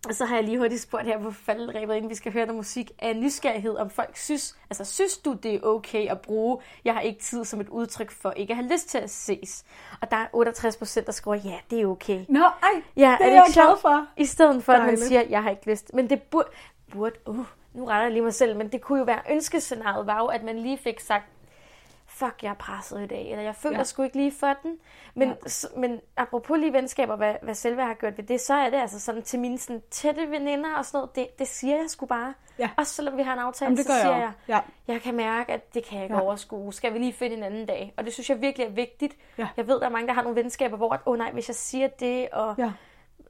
S1: Og så har jeg lige hurtigt spurgt her på faldrebet, inden vi skal høre noget musik, af nysgerrighed, om folk synes, altså synes du, det er okay at bruge, jeg har ikke tid som et udtryk for ikke at have lyst til at ses. Og der er 68 procent, der skriver, ja, det er okay.
S2: Nå, ej,
S1: Ja,
S2: det er,
S1: det
S2: jeg
S1: ikke
S2: glad for.
S1: I stedet for, at man
S2: Dejligt.
S1: siger, jeg har ikke lyst. Men det burde, burde uh, nu retter jeg lige mig selv, men det kunne jo være, ønskescenariet var jo, at man lige fik sagt, fuck, jeg er presset i dag, eller jeg føler
S2: Ja.
S1: sgu ikke lige for den. Men,
S2: Ja.
S1: ja. men apropos lige venskaber, hvad, hvad selve har gjort ved det, så er det altså sådan til mine sådan, tætte veninder og sådan noget, det, det siger jeg sgu bare.
S2: Ja.
S1: Også selvom vi har en aftale,
S2: Jamen, det
S1: så
S2: jeg
S1: siger
S2: også.
S1: jeg,
S2: Ja.
S1: jeg kan mærke, at det kan jeg ikke
S2: Ja.
S1: overskue. Skal vi lige finde en anden dag? Og det synes jeg virkelig er vigtigt.
S2: Ja.
S1: Jeg ved, der er mange, der har nogle venskaber, hvor, at, oh, nej, hvis jeg siger det, og
S2: Ja.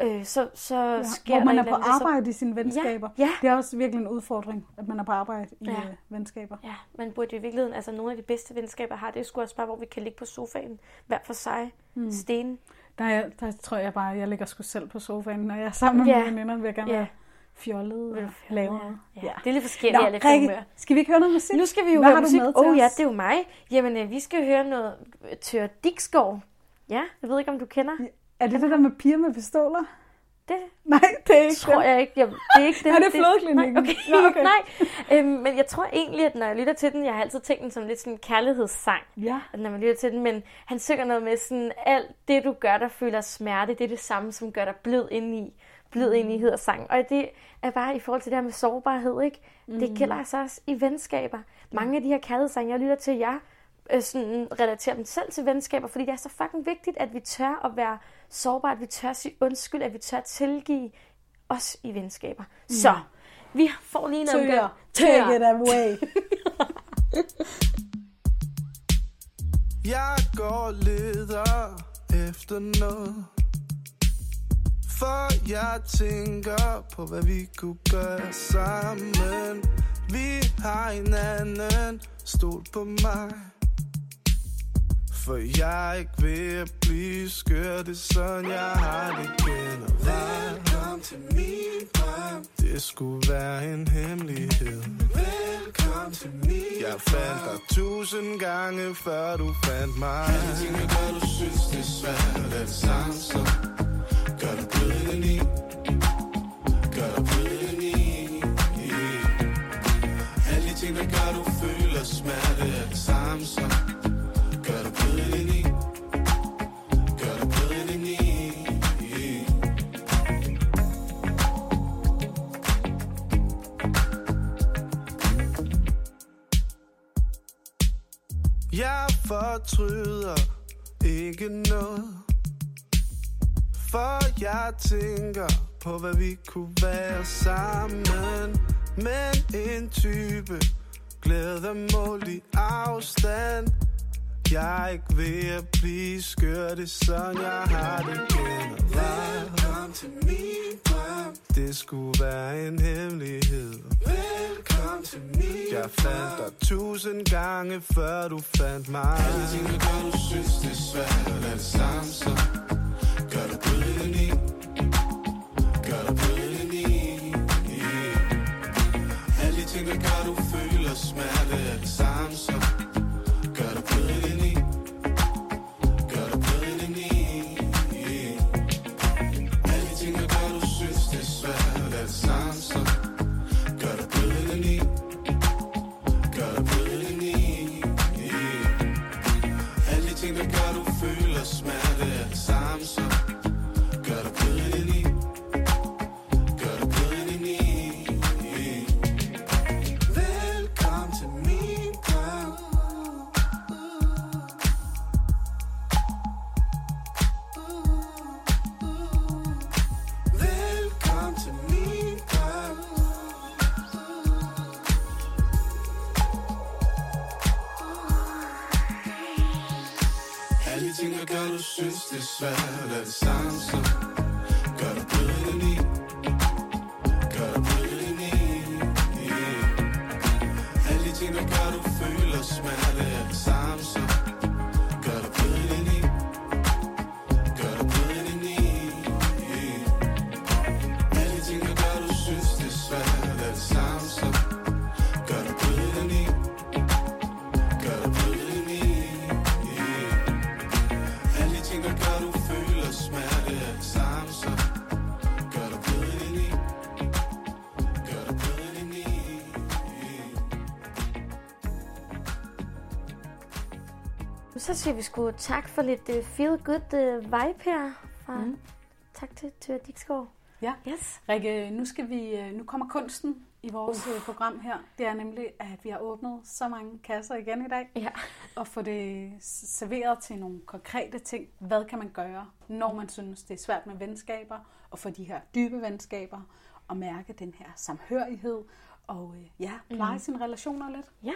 S1: Øh, så, så
S2: Ja.
S1: sker
S2: Hvor man
S1: der
S2: er på
S1: andet,
S2: arbejde i sine venskaber.
S1: ja.
S2: Det er også virkelig en udfordring, at man er på arbejde i
S1: Ja.
S2: øh, venskaber.
S1: Så, ja, man burde jo i virkeligheden, altså nogle af de bedste venskaber jeg har, det er sgu også bare, hvor vi kan ligge på sofaen, hver for sig, mm. sten.
S2: Der, er, der tror jeg bare, jeg ligger sgu selv på sofaen, når jeg er sammen med
S1: Ja.
S2: mine veninder, vil jeg gerne
S1: Ja.
S2: være fjollet og lave noget.
S1: Ja. Det er lidt forskelligt,
S2: Nå,
S1: efter
S2: Rikke,
S1: humør.
S2: skal vi ikke høre noget musik?
S1: Nu skal vi jo
S2: Hvad
S1: høre musik.
S2: med
S1: Åh oh, ja, det er jo mig. Jamen, øh, vi skal høre noget øh, Tør Dixgaard. Ja, jeg ved ikke, om du kender.
S2: Er det det der med piger med pistoler?
S1: Det
S2: Nej, det er ikke
S1: tror
S2: det.
S1: jeg ikke. Jeg, det er ikke den. [laughs]
S2: Er det flodklinikken?
S1: Nej, okay.
S2: Nå, okay. [laughs]
S1: Nej. Øhm, men jeg tror egentlig, at når jeg lytter til den, jeg har altid tænkt den som lidt sådan en kærlighedssang.
S2: Ja.
S1: at når man lytter til den, men han synger noget med sådan, alt det du gør, der føler smerte, det er det samme, som gør dig blød indeni. Blød
S2: Mm.
S1: indeni hedder sang. Og det er bare i forhold til det her med sårbarhed, ikke? Mm. Det gælder altså også i venskaber. Mange af de her kærlighedssange, jeg lytter til, jeg øh, sådan, relaterer dem selv til venskaber, fordi det er så fucking vigtigt, at vi tør at være sårbare, at vi tør at sige undskyld, at vi tør at tilgive os i venskaber. Mm. Så, vi får lige en
S2: Tør,
S1: omgang.
S2: take it away. [laughs]
S3: Jeg går leder efter noget For jeg tænker på, hvad vi kunne gøre sammen Vi har hinanden, stol på mig For jeg er ikke ved at blive skør. Det er sådan, jeg har det generelt. Velkommen til min drøm. Det skulle være en hemmelighed. Velkommen til min Jeg fandt dig tusind gange, før du fandt mig. Alle ting, jeg gør, du synes, det er svært At sanse gør dig blød indeni. Gør dig blød indeni. Alle de ting, der gør, du føler smerte, er det samme som fortryder ikke noget. For jeg tænker på, hvad vi kunne være sammen. Men en type glæder mål i afstand. Jeg er ikke ved at blive skør, det er sådan, jeg har det generelt. Velkommen til min drøm. Det skulle være en hemmelighed. Velkommen til min Jeg fandt dig tusind gange, før du fandt mig. Alle ting, der gør, du synes, det er svært Er det samme som Gør dig blød indeni Gør dig blød indeni Alle de ting, der gør, du føler smerte Er det samme som
S1: siger vi sgu tak for lidt uh, feel good uh, vibe her. Fra, mm. Tak til Tyre Dixgaard.
S2: Ja.
S1: Yes.
S2: Rikke, nu, skal vi, øh, nu kommer kunsten i vores uh. program her. Det er nemlig, at vi har åbnet så mange kasser igen i dag.
S1: Ja. [laughs]
S2: Og få det serveret til nogle konkrete ting. Hvad kan man gøre, når man synes, det er svært med venskaber, og få de her dybe venskaber, og mærke den her samhørighed, og øh, ja, pleje mm. sine relationer lidt.
S1: Ja,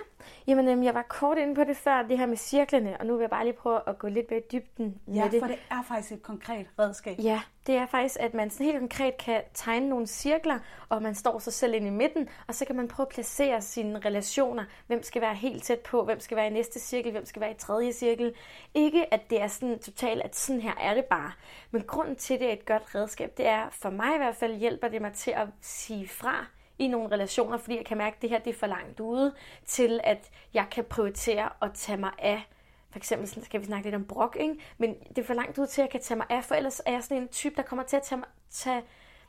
S1: jamen øhm, jeg var kort inde på det før, det her med cirklerne, og nu vil jeg bare lige prøve at gå lidt mere i dybden
S2: Ja,
S1: med det.
S2: for det er faktisk et konkret redskab.
S1: Ja, det er faktisk, at man sådan helt konkret kan tegne nogle cirkler, og man står sig selv ind i midten, og så kan man prøve at placere sine relationer. Hvem skal være helt tæt på, hvem skal være i næste cirkel, hvem skal være i tredje cirkel. Ikke at det er sådan totalt, at sådan her er det bare. Men grunden til, at det er et godt redskab, det er, for mig i hvert fald, hjælper det mig til at sige fra i nogle relationer, fordi jeg kan mærke, at det her det er for langt ude, til at jeg kan prioritere at tage mig af for eksempel sådan, skal vi snakke lidt om brok, ikke? men det er for langt ud til, at jeg kan tage mig af, for ellers er jeg sådan en type, der kommer til at tage, mig, tage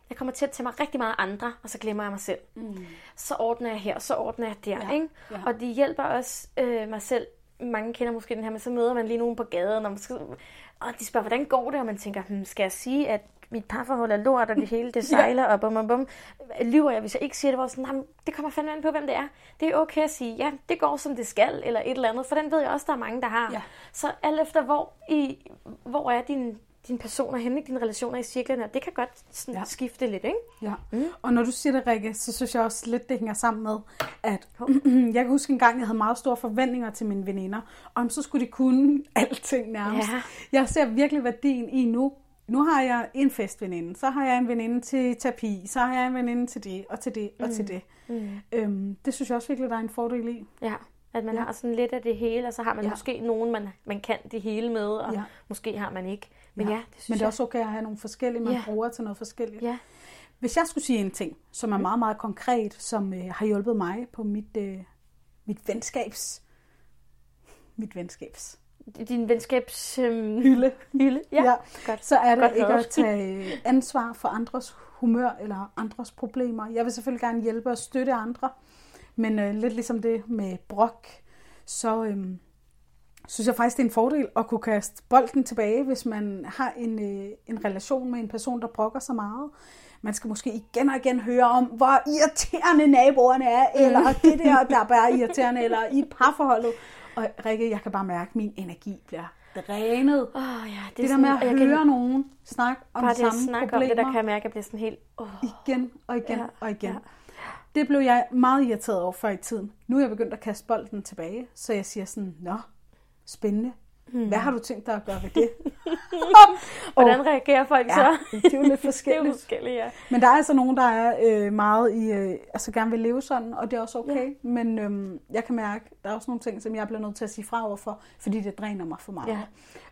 S1: jeg kommer til at tage mig rigtig meget andre, og så glemmer jeg mig selv. Mm. Så ordner jeg her, så ordner jeg der.
S2: Ja,
S1: Ikke?
S2: ja.
S1: Og det hjælper også øh, mig selv. Mange kender måske den her, men så møder man lige nogen på gaden, og, man skal, og de spørger, hvordan går det? Og man tænker, hmm, skal jeg sige, at mit parforhold er lort, og det [laughs] hele det sejler, og bum, bum, bum. Lyver jeg, hvis jeg ikke siger det? Hvor sådan, "Nej, men det kommer fandme an på, hvem det er. Det er okay at sige, ja, det går som det skal, eller et eller andet, for den ved jeg også, der er mange, der har.
S2: Ja.
S1: Så alt efter, hvor, i, hvor er din, dine personer henne, dine relationer i cirklerne, og det kan godt sådan
S2: Ja.
S1: ja. skifte lidt, ikke?
S2: Ja. Mm. Og når du siger det, Rikke, så synes jeg også lidt, det hænger sammen med, at [clears throat] jeg kan huske en gang, jeg havde meget store forventninger til mine veninder, om så skulle de kunne [laughs] alting nærmest.
S1: Ja.
S2: Jeg ser virkelig værdien i nu. Nu har jeg en festveninde, så har jeg en veninde til terapi, så har jeg en veninde til det, og til det, og til det. Mm. Øhm, det synes jeg også virkelig, der er en fordel i.
S1: Ja, at man
S2: Ja.
S1: har sådan lidt af det hele, og så har man
S2: Ja.
S1: måske nogen, man, man kan det hele med, og
S2: Ja.
S1: ja. måske har man ikke. Men ja, ja det synes
S2: Men det er
S1: jeg.
S2: også okay at have nogle forskellige, man
S1: Ja.
S2: bruger til noget forskelligt.
S1: Ja.
S2: Hvis jeg skulle sige en ting, som er meget, meget konkret, som øh, har hjulpet mig på mit, øh, mit venskabs mit venskabs
S1: din venskabs... Øhm,
S2: hylde.
S1: hylde. Ja,
S2: Ja.
S1: godt.
S2: Så er det
S1: Godt
S2: ikke
S1: været.
S2: at tage ansvar for andres humør eller andres problemer. Jeg vil selvfølgelig gerne hjælpe og støtte andre, men øh, lidt ligesom det med brok, så øhm, synes jeg faktisk, det er en fordel at kunne kaste bolden tilbage, hvis man har en, øh, en relation med en person, der brokker sig meget. Man skal måske igen og igen høre om, hvor irriterende naboerne er, eller det der, der er bare irriterende, eller i parforholdet. Og Rikke, jeg kan bare mærke, at min energi bliver drænet.
S1: Oh, ja, det,
S2: Det,
S1: er
S2: der med at høre
S1: kan,
S2: nogen snakke om
S1: Bare det
S2: samme
S1: snakke
S2: problemer
S1: om det, der kan jeg mærke, at jeg bliver sådan helt... Oh,
S2: igen og igen
S1: Ja,
S2: og igen.
S1: Ja.
S2: Det blev jeg meget irriteret over før i tiden. Nu er jeg begyndt at kaste bolden tilbage, så jeg siger sådan, nå, spændende.
S1: Hmm.
S2: Hvad har du tænkt dig at gøre ved det? [laughs]
S1: hvordan reagerer folk
S2: ja,
S1: så?
S2: det er jo lidt [laughs]
S1: Det er
S2: forskelligt.
S1: forskelligt, ja.
S2: Men der er altså nogen, der er øh, meget i, øh, altså gerne vil leve sådan, og det er også okay. Ja. Men øhm, jeg kan mærke, der er også nogle ting, som jeg bliver nødt til at sige fra overfor, fordi det dræner mig for meget.
S1: Ja.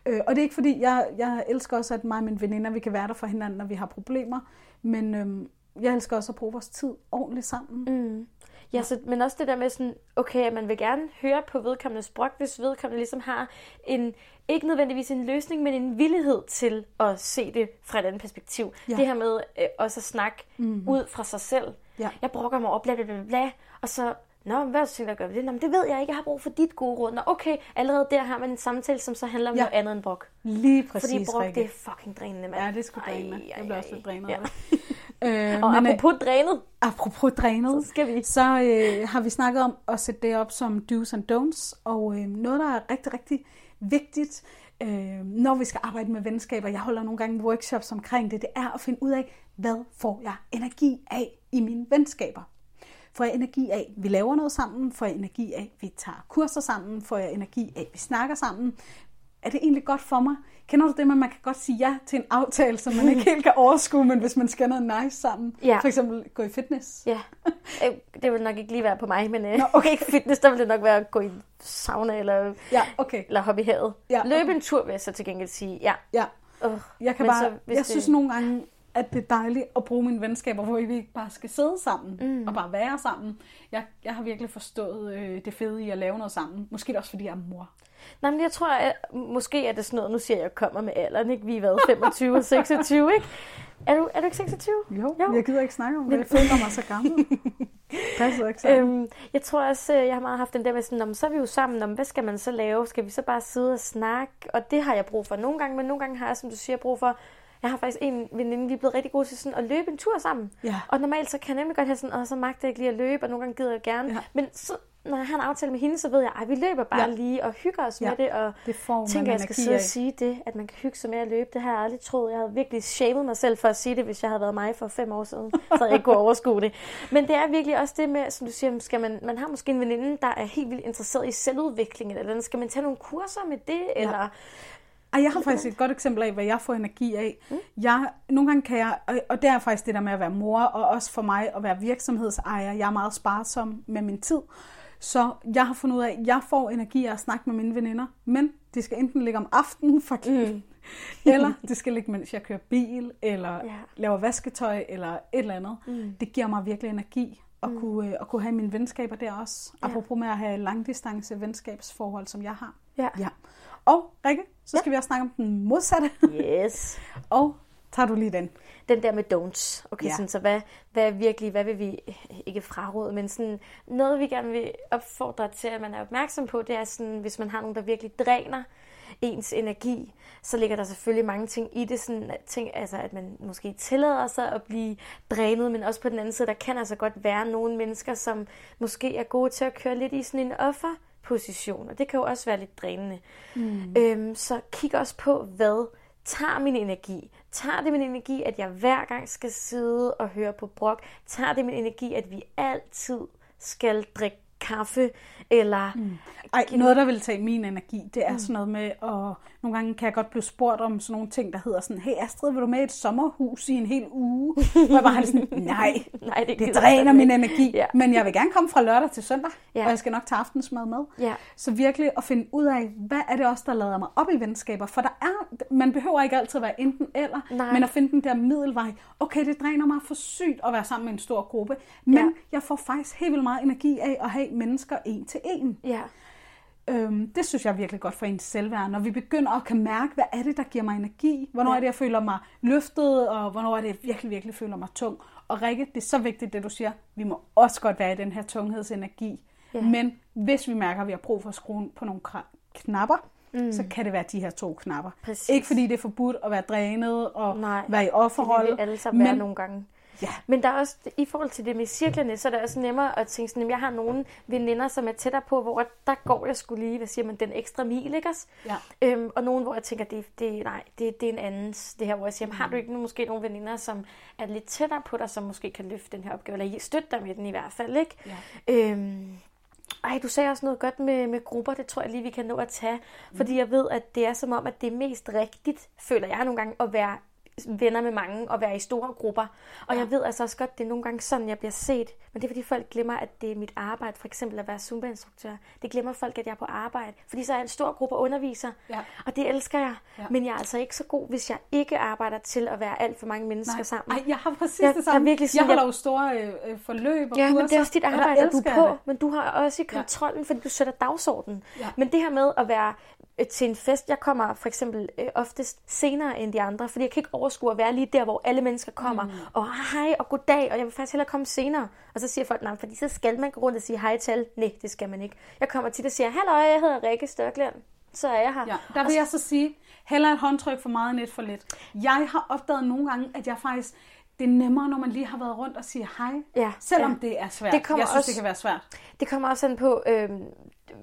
S2: Øh, og det er ikke fordi, jeg, jeg elsker også, at mig og mine veninder, vi kan være der for hinanden, når vi har problemer. Men øhm, jeg elsker også at bruge vores tid ordentligt sammen.
S1: Mm. Ja, så, men også det der med sådan, okay, at man vil gerne høre på vedkommende sprog, hvis vedkommende ligesom har en, ikke nødvendigvis en løsning, men en villighed til at se det fra et andet perspektiv.
S2: Ja.
S1: Det her med øh, også at snakke mm. ud fra sig selv.
S2: Ja.
S1: Jeg brokker mig over bla bla bla bla, og så, Nå, hvad har du at gøre ved det? Nå, men det ved jeg ikke, jeg har brug for dit gode råd. Nå, okay, allerede der har man en samtale, som så handler om
S2: Ja.
S1: noget andet end brok.
S2: Lige præcis,
S1: Fordi brok,
S2: Rikke.
S1: det er fucking drænende, mand.
S2: Ja, det skulle
S1: Ej,
S2: dræne.
S1: ej,
S2: Jeg bliver også lidt drænet
S1: Ja. [laughs]
S2: Øh,
S1: Og
S2: men, øh,
S1: apropos drænet,
S2: apropos drænet,
S1: så skal vi...
S2: så øh, har vi snakket om at sætte det op som do's and don'ts, og øh, noget, der er rigtig, rigtig vigtigt, øh, når vi skal arbejde med venskaber, jeg holder nogle gange workshops omkring det, det er at finde ud af, hvad får jeg energi af i mine venskaber. Får jeg energi af, vi laver noget sammen? Får jeg energi af, vi tager kurser sammen? Får jeg energi af, vi snakker sammen? Er det egentlig godt for mig? Kender du det med, at man kan godt sige ja til en aftale, som man ikke helt kan overskue, men hvis man skal noget nice sammen?
S1: Ja.
S2: For eksempel gå i fitness.
S1: Ja, Øh, det vil nok ikke lige være på mig, men øh,
S2: Nå,
S1: okay. ikke fitness, der vil det nok være at gå i sauna eller,
S2: Ja, okay.
S1: eller hoppe i havet.
S2: Ja,
S1: Løbe
S2: okay.
S1: en tur, vil jeg så til gengæld sige. Ja.
S2: Ja.
S1: Uh,
S2: Jeg, kan bare,
S1: så,
S2: jeg
S1: det-
S2: synes nogle gange, at det er dejligt at bruge mine venskaber, hvor vi ikke bare skal sidde sammen mm. og bare være sammen. Jeg, jeg har virkelig forstået øh, det fede i at lave noget sammen. Måske også, fordi jeg er mor.
S1: Nej, men jeg tror, at måske er det sådan noget, nu siger jeg, at jeg kommer med alderen, ikke? Vi er været 25 og 26, ikke? Er du, er du ikke 26?
S2: Jo,
S1: Jo.
S2: jeg gider ikke snakke om det. Jeg føler mig så gammel. Passer ikke sammen.
S1: Øhm, jeg tror også, øh, jeg har meget haft den der med sådan, "Nå, men så er vi jo sammen, om hvad skal man så lave? Skal vi så bare sidde og snakke? Og det har jeg brug for nogle gange, men nogle gange har jeg, som du siger, brug for, jeg har faktisk en veninde, vi er blevet rigtig gode til sådan at løbe en tur sammen.
S2: Ja.
S1: Og normalt så kan jeg nemlig godt have sådan, og så magter jeg ikke lige at løbe, og nogle gange gider jeg gerne.
S2: Ja.
S1: Men så, når jeg har en aftale med hende, så ved jeg, at vi løber bare
S2: Ja.
S1: lige og hygger os
S2: Ja.
S1: med det. Og
S2: Det får man
S1: tænker, jeg skal sidde og sige det, at man kan hygge sig med at løbe. Det har jeg aldrig troet. Jeg havde virkelig shamed mig selv for at sige det, hvis jeg havde været mig for fem år siden. Så havde jeg ikke kunne overskue det. Men det er virkelig også det med, som du siger, skal man, man har måske en veninde, der er helt vildt interesseret i selvudvikling, eller skal man tage nogle kurser med det, ja. eller...
S2: Ej, jeg har faktisk et godt eksempel af, hvad jeg får energi af. Mm. Jeg, nogle gange kan jeg, og- og det er faktisk det der med at være mor, og også for mig at være virksomhedsejer. Jeg er meget sparsom med min tid. Så jeg har fundet ud af, at jeg får energi af at snakke med mine veninder, men det skal enten ligge om aftenen, for mm. eller det skal ligge, mens jeg kører bil, eller ja. Laver vasketøj, eller et eller andet. Mm. Det giver mig virkelig energi at, mm. kunne, øh, at kunne have mine venskaber der også.
S1: Ja.
S2: Apropos med at have langdistance venskabsforhold, som jeg har.
S1: Ja.
S2: Ja. Og Rikke, så skal ja. vi også snakke om den modsatte.
S1: Yes. [laughs]
S2: Og tager du lige den?
S1: den der med don'ts. Okay,
S2: Ja.
S1: sådan, så hvad, hvad er virkelig, hvad vil vi ikke fraråde, men sådan noget, vi gerne vil opfordre til, at man er opmærksom på, det er sådan, hvis man har nogen, der virkelig dræner ens energi, så ligger der selvfølgelig mange ting i det, sådan ting, altså at man måske tillader sig at blive drænet, men også på den anden side, der kan altså godt være nogle mennesker, som måske er gode til at køre lidt i sådan en offerposition, og det kan jo også være lidt drænende. Mm. Øhm, så kig også på, hvad tager min energi? Tager det min energi, at jeg hver gang skal sidde og høre på brok? Tager det min energi, at vi altid skal drikke kaffe? Eller mm.
S2: Ej, noget, der vil tage min energi, det er mm. sådan noget med, og nogle gange kan jeg godt blive spurgt om sådan nogle ting, der hedder sådan, hey Astrid, vil du med i et sommerhus i en hel uge? Hvor jeg bare har det sådan, [laughs] nej,
S1: Nej, det
S2: det dræner min energi,
S1: Ja.
S2: men jeg vil gerne komme fra lørdag til søndag,
S1: Ja.
S2: og jeg skal nok tage aftensmad med.
S1: Ja.
S2: Så virkelig at finde ud af, hvad er det også, der lader mig op i venskaber? For der er, man behøver ikke altid at være enten eller,
S1: Nej.
S2: men at finde den der middelvej. Okay, det dræner mig for sygt at være sammen med en stor gruppe, men
S1: Ja.
S2: jeg får faktisk helt vildt meget energi af at have mennesker en til en.
S1: Ja.
S2: Øhm, det synes jeg er virkelig godt for ens selvværd, når vi begynder at kan mærke, hvad er det, der giver mig energi? Hvornår
S1: Ja.
S2: er det, jeg føler mig løftet, og hvornår er det, jeg virkelig, virkelig føler mig tung? Og Rikke, det er så vigtigt, det du siger. Vi må også godt være i den her tunghedsenergi.
S1: Ja.
S2: Men hvis vi mærker, at vi har brug for at skrue på nogle knapper, mm. så kan det være de her to knapper.
S1: Præcis.
S2: Ikke fordi det er forbudt at være drænet og
S1: Nej,
S2: være i
S1: Det
S2: offerrolle.
S1: vil vi alle sammen være
S2: men
S1: nogle gange.
S2: Ja.
S1: Men der er også, i forhold til det med cirklerne, så er det også nemmere at tænke sådan, at jeg har nogle veninder, som er tættere på, hvor der går jeg skulle lige, hvad siger man, den ekstra mil, ikke også?
S2: Ja.
S1: Øhm, og nogen, hvor jeg tænker, det, det, nej, det, det er en andens, det her, hvor jeg siger, har du ikke nu måske nogle veninder, som er lidt tættere på dig, som måske kan løfte den her opgave, eller støtte dig med den i hvert fald, ikke?
S2: Ja.
S1: Øhm, ej, du sagde også noget godt med, med grupper, det tror jeg lige, vi kan nå at tage. Fordi jeg ved, at det er som om, at det er mest rigtigt, føler jeg nogle gange, at være venner med mange og være i store grupper. Og jeg ved altså også godt, det er nogle gange sådan, jeg bliver set. Men det er fordi folk glemmer, at det er mit arbejde, for eksempel at være Zumba-instruktør. Det glemmer folk, at jeg er på arbejde. Fordi så er jeg en stor gruppe og underviser.
S2: Ja.
S1: Og det elsker jeg.
S2: Ja.
S1: Men jeg er altså ikke så god, hvis jeg ikke arbejder til at være alt for mange mennesker
S2: Nej.
S1: sammen.
S2: Ej, jeg har præcis
S1: Jeg-
S2: det samme.
S1: jeg er virkelig
S2: jeg
S1: sådan,
S2: holder
S1: jeg-
S2: jo store øh, øh, forløb og
S1: Ja, men det
S2: kurser,
S1: er også dit arbejde, og du er
S2: jeg
S1: på.
S2: det.
S1: Men du har også kontrollen, fordi du sætter dagsordenen.
S2: Ja.
S1: Men det her med at være til en fest, jeg kommer for eksempel øh, oftest senere end de andre, fordi jeg kan ikke overskue at være lige der, hvor alle mennesker kommer. Mm. Og hej og goddag, og jeg vil faktisk hellere komme senere. Og så siger folk, nej, fordi så skal man gå rundt og sige hej til alle. Nej, det skal man ikke. Jeg kommer tit og siger, hallo, jeg hedder Rikke Størkland. Så er jeg her.
S2: Ja, der vil jeg så sige, heller et håndtryk for meget end et for lidt. Jeg har opdaget nogle gange, at jeg faktisk, det er nemmere, når man lige har været rundt og siger hej,
S1: Ja,
S2: selvom
S1: ja.
S2: det er svært.
S1: Det kommer
S2: jeg synes,
S1: også-
S2: det kan være svært.
S1: Det kommer også an på, øh,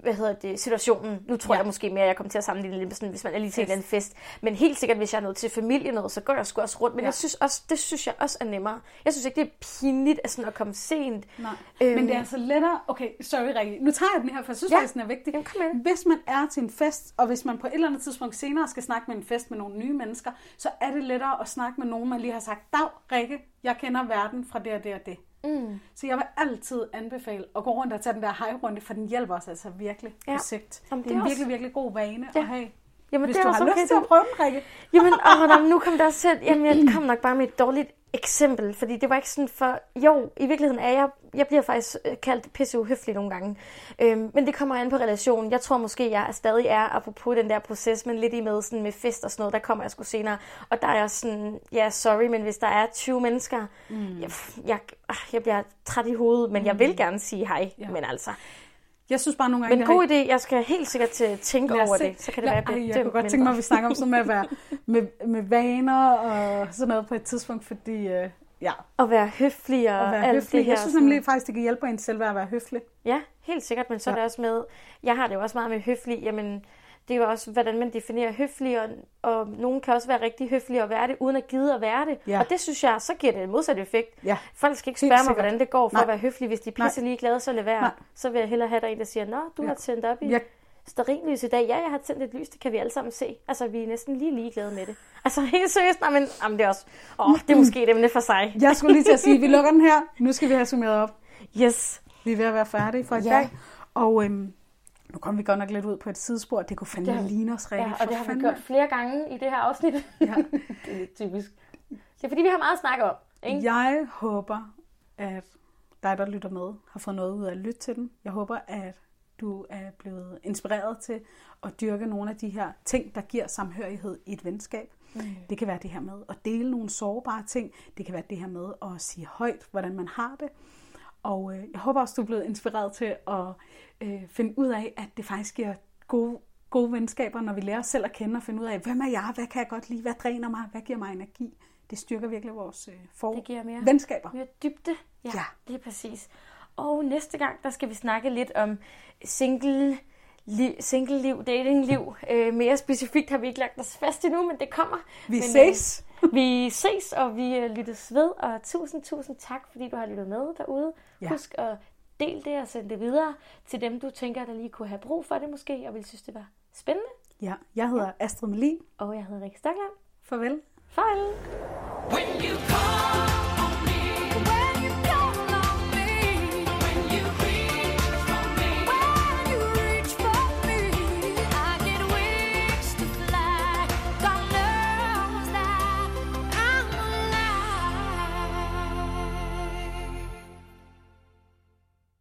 S1: hvad hedder det, situationen. Nu tror
S2: Ja.
S1: jeg måske mere, at jeg kommer til at sammenligne det med sådan, hvis man er lige til en eller anden fest. Men helt sikkert, hvis jeg er nået til familie noget, så går jeg sgu også rundt. Men
S2: Ja.
S1: jeg synes også, det synes jeg også er nemmere. Jeg synes ikke, det er pinligt at, sådan at komme sent.
S2: Nej.
S1: Øhm.
S2: Men det er altså lettere... Okay, sorry Rikke. Nu tager jeg den her, for jeg synes
S1: Ja.
S2: faktisk, den er vigtig.
S1: Jamen, kom med.
S2: Hvis man er til en fest, og hvis man på et eller andet tidspunkt senere skal snakke med en fest med nogle nye mennesker, så er det lettere at snakke med nogen, man lige har sagt, Dag, Rikke, jeg kender verden fra det og det og det.
S1: Mm.
S2: Så jeg vil altid anbefale at gå rundt og tage den der hej-runde, for den hjælper os altså virkelig ja. På sigt.
S1: Jamen,
S2: det
S1: det
S2: er
S1: er
S2: en
S1: også-
S2: virkelig, virkelig god vane
S1: Ja.
S2: at have.
S1: Jamen,
S2: Hvis
S1: det
S2: du
S1: er
S2: har
S1: også
S2: lyst
S1: okay,
S2: til at prøve den, Rikke. [laughs]
S1: Jamen, åh, men nu kom der selv, jamen, jeg kom nok bare med et dårligt eksempel, fordi det var ikke sådan for, jo, i virkeligheden er jeg, jeg bliver faktisk øh, kaldt pisse uhøflig nogle gange, øhm, men det kommer an på relationen. Jeg tror måske, jeg stadig er, apropos den der proces, men lidt i med, sådan med fest og sådan noget, der kommer jeg sgu senere, og der er jeg sådan, ja, sorry, men hvis der er 20 mennesker, mm. jeg, jeg, ah, jeg bliver træt i hovedet, men jeg vil gerne sige hej,
S2: ja.
S1: men altså,
S2: Jeg synes bare nogle gange,
S1: men god idé, jeg skal helt sikkert til tænke over
S2: se.
S1: det, så kan det
S2: Lad-
S1: være, at jeg
S2: Ej,
S1: bliver
S2: jeg kunne godt tænke mig, at
S1: mindre.
S2: vi snakker om sådan med, at være, [laughs] med, med vaner og sådan noget på et tidspunkt, fordi øh, ja,
S1: At være høflig og
S2: at være
S1: alt
S2: høflig.
S1: det her.
S2: Jeg synes nemlig faktisk, det kan hjælpe en selv at være høflig.
S1: Ja, helt sikkert, men så ja. er det også med, jeg har det jo også meget med høflig, jamen det er jo også, hvordan man definerer høflig, og, og nogen kan også være rigtig høflige og være det, uden at gide at være det.
S2: Ja.
S1: Og det synes jeg, så giver det en modsat effekt.
S2: Ja.
S1: Folk skal ikke spørge mig, hvordan det går for
S2: Nej.
S1: at være høflig. Hvis de er pisse lige glade, så lad være.
S2: Nej.
S1: Så vil jeg hellere have der en, der siger, Nå, du
S2: Ja.
S1: har tændt op i
S2: Jeg-
S1: stearinlys i dag. Ja, jeg har tændt et lys, det kan vi alle sammen se. Altså, vi er næsten lige ligeglade med det. Altså, [laughs] helt seriøst, nej, men jamen, det er også, åh, det er måske et emne for sig.
S2: Jeg skulle lige til at sige, at vi lukker den her. Nu skal vi have summeret op.
S1: Yes.
S2: Vi er ved at være færdige for i
S1: Ja.
S2: dag. Og øhm, nu kom vi godt nok lidt ud på et sidespor. Det kunne fandme
S1: har-
S2: ligne os, Rikke.
S1: Ja, og det har vi
S2: fanden,
S1: gjort flere gange i det her afsnit.
S2: Ja. [laughs]
S1: det er lidt typisk. Det er fordi, vi har meget at snakke om. Ikke?
S2: Jeg håber, at dig, der lytter med, har fået noget ud af at lytte til den. Jeg håber, at du er blevet inspireret til at dyrke nogle af de her ting, der giver samhørighed i et venskab. Mm. Det kan være det her med at dele nogle sårbare ting. Det kan være det her med at sige højt, hvordan man har det. Og øh, jeg håber også, du er blevet inspireret til at øh, finde ud af, at det faktisk giver gode, gode venskaber, når vi lærer os selv at kende og finde ud af, hvem er jeg, hvad kan jeg godt lide, hvad dræner mig, hvad giver mig energi. Det styrker virkelig vores øh, for
S1: Det giver mere-
S2: venskaber.
S1: Mere dybde. Ja,
S2: Ja.
S1: er præcis. Og næste gang, der skal vi snakke lidt om single liv, single-liv, dating-liv. Øh, mere specifikt har vi ikke lagt os fast endnu, men det kommer.
S2: Vi
S1: men,
S2: ses.
S1: Vi ses, og vi øh, lyttes ved. Og tusind, tusind tak, fordi du har lyttet med derude.
S2: Ja.
S1: Ja. Husk at del det og sende det videre til dem, du tænker, der lige kunne have brug for det måske, og vil synes, det var spændende.
S2: Ja, jeg hedder Astrid Melin.
S1: Og jeg hedder Rikke Stokland.
S2: Farvel.
S1: Farvel!
S4: When you call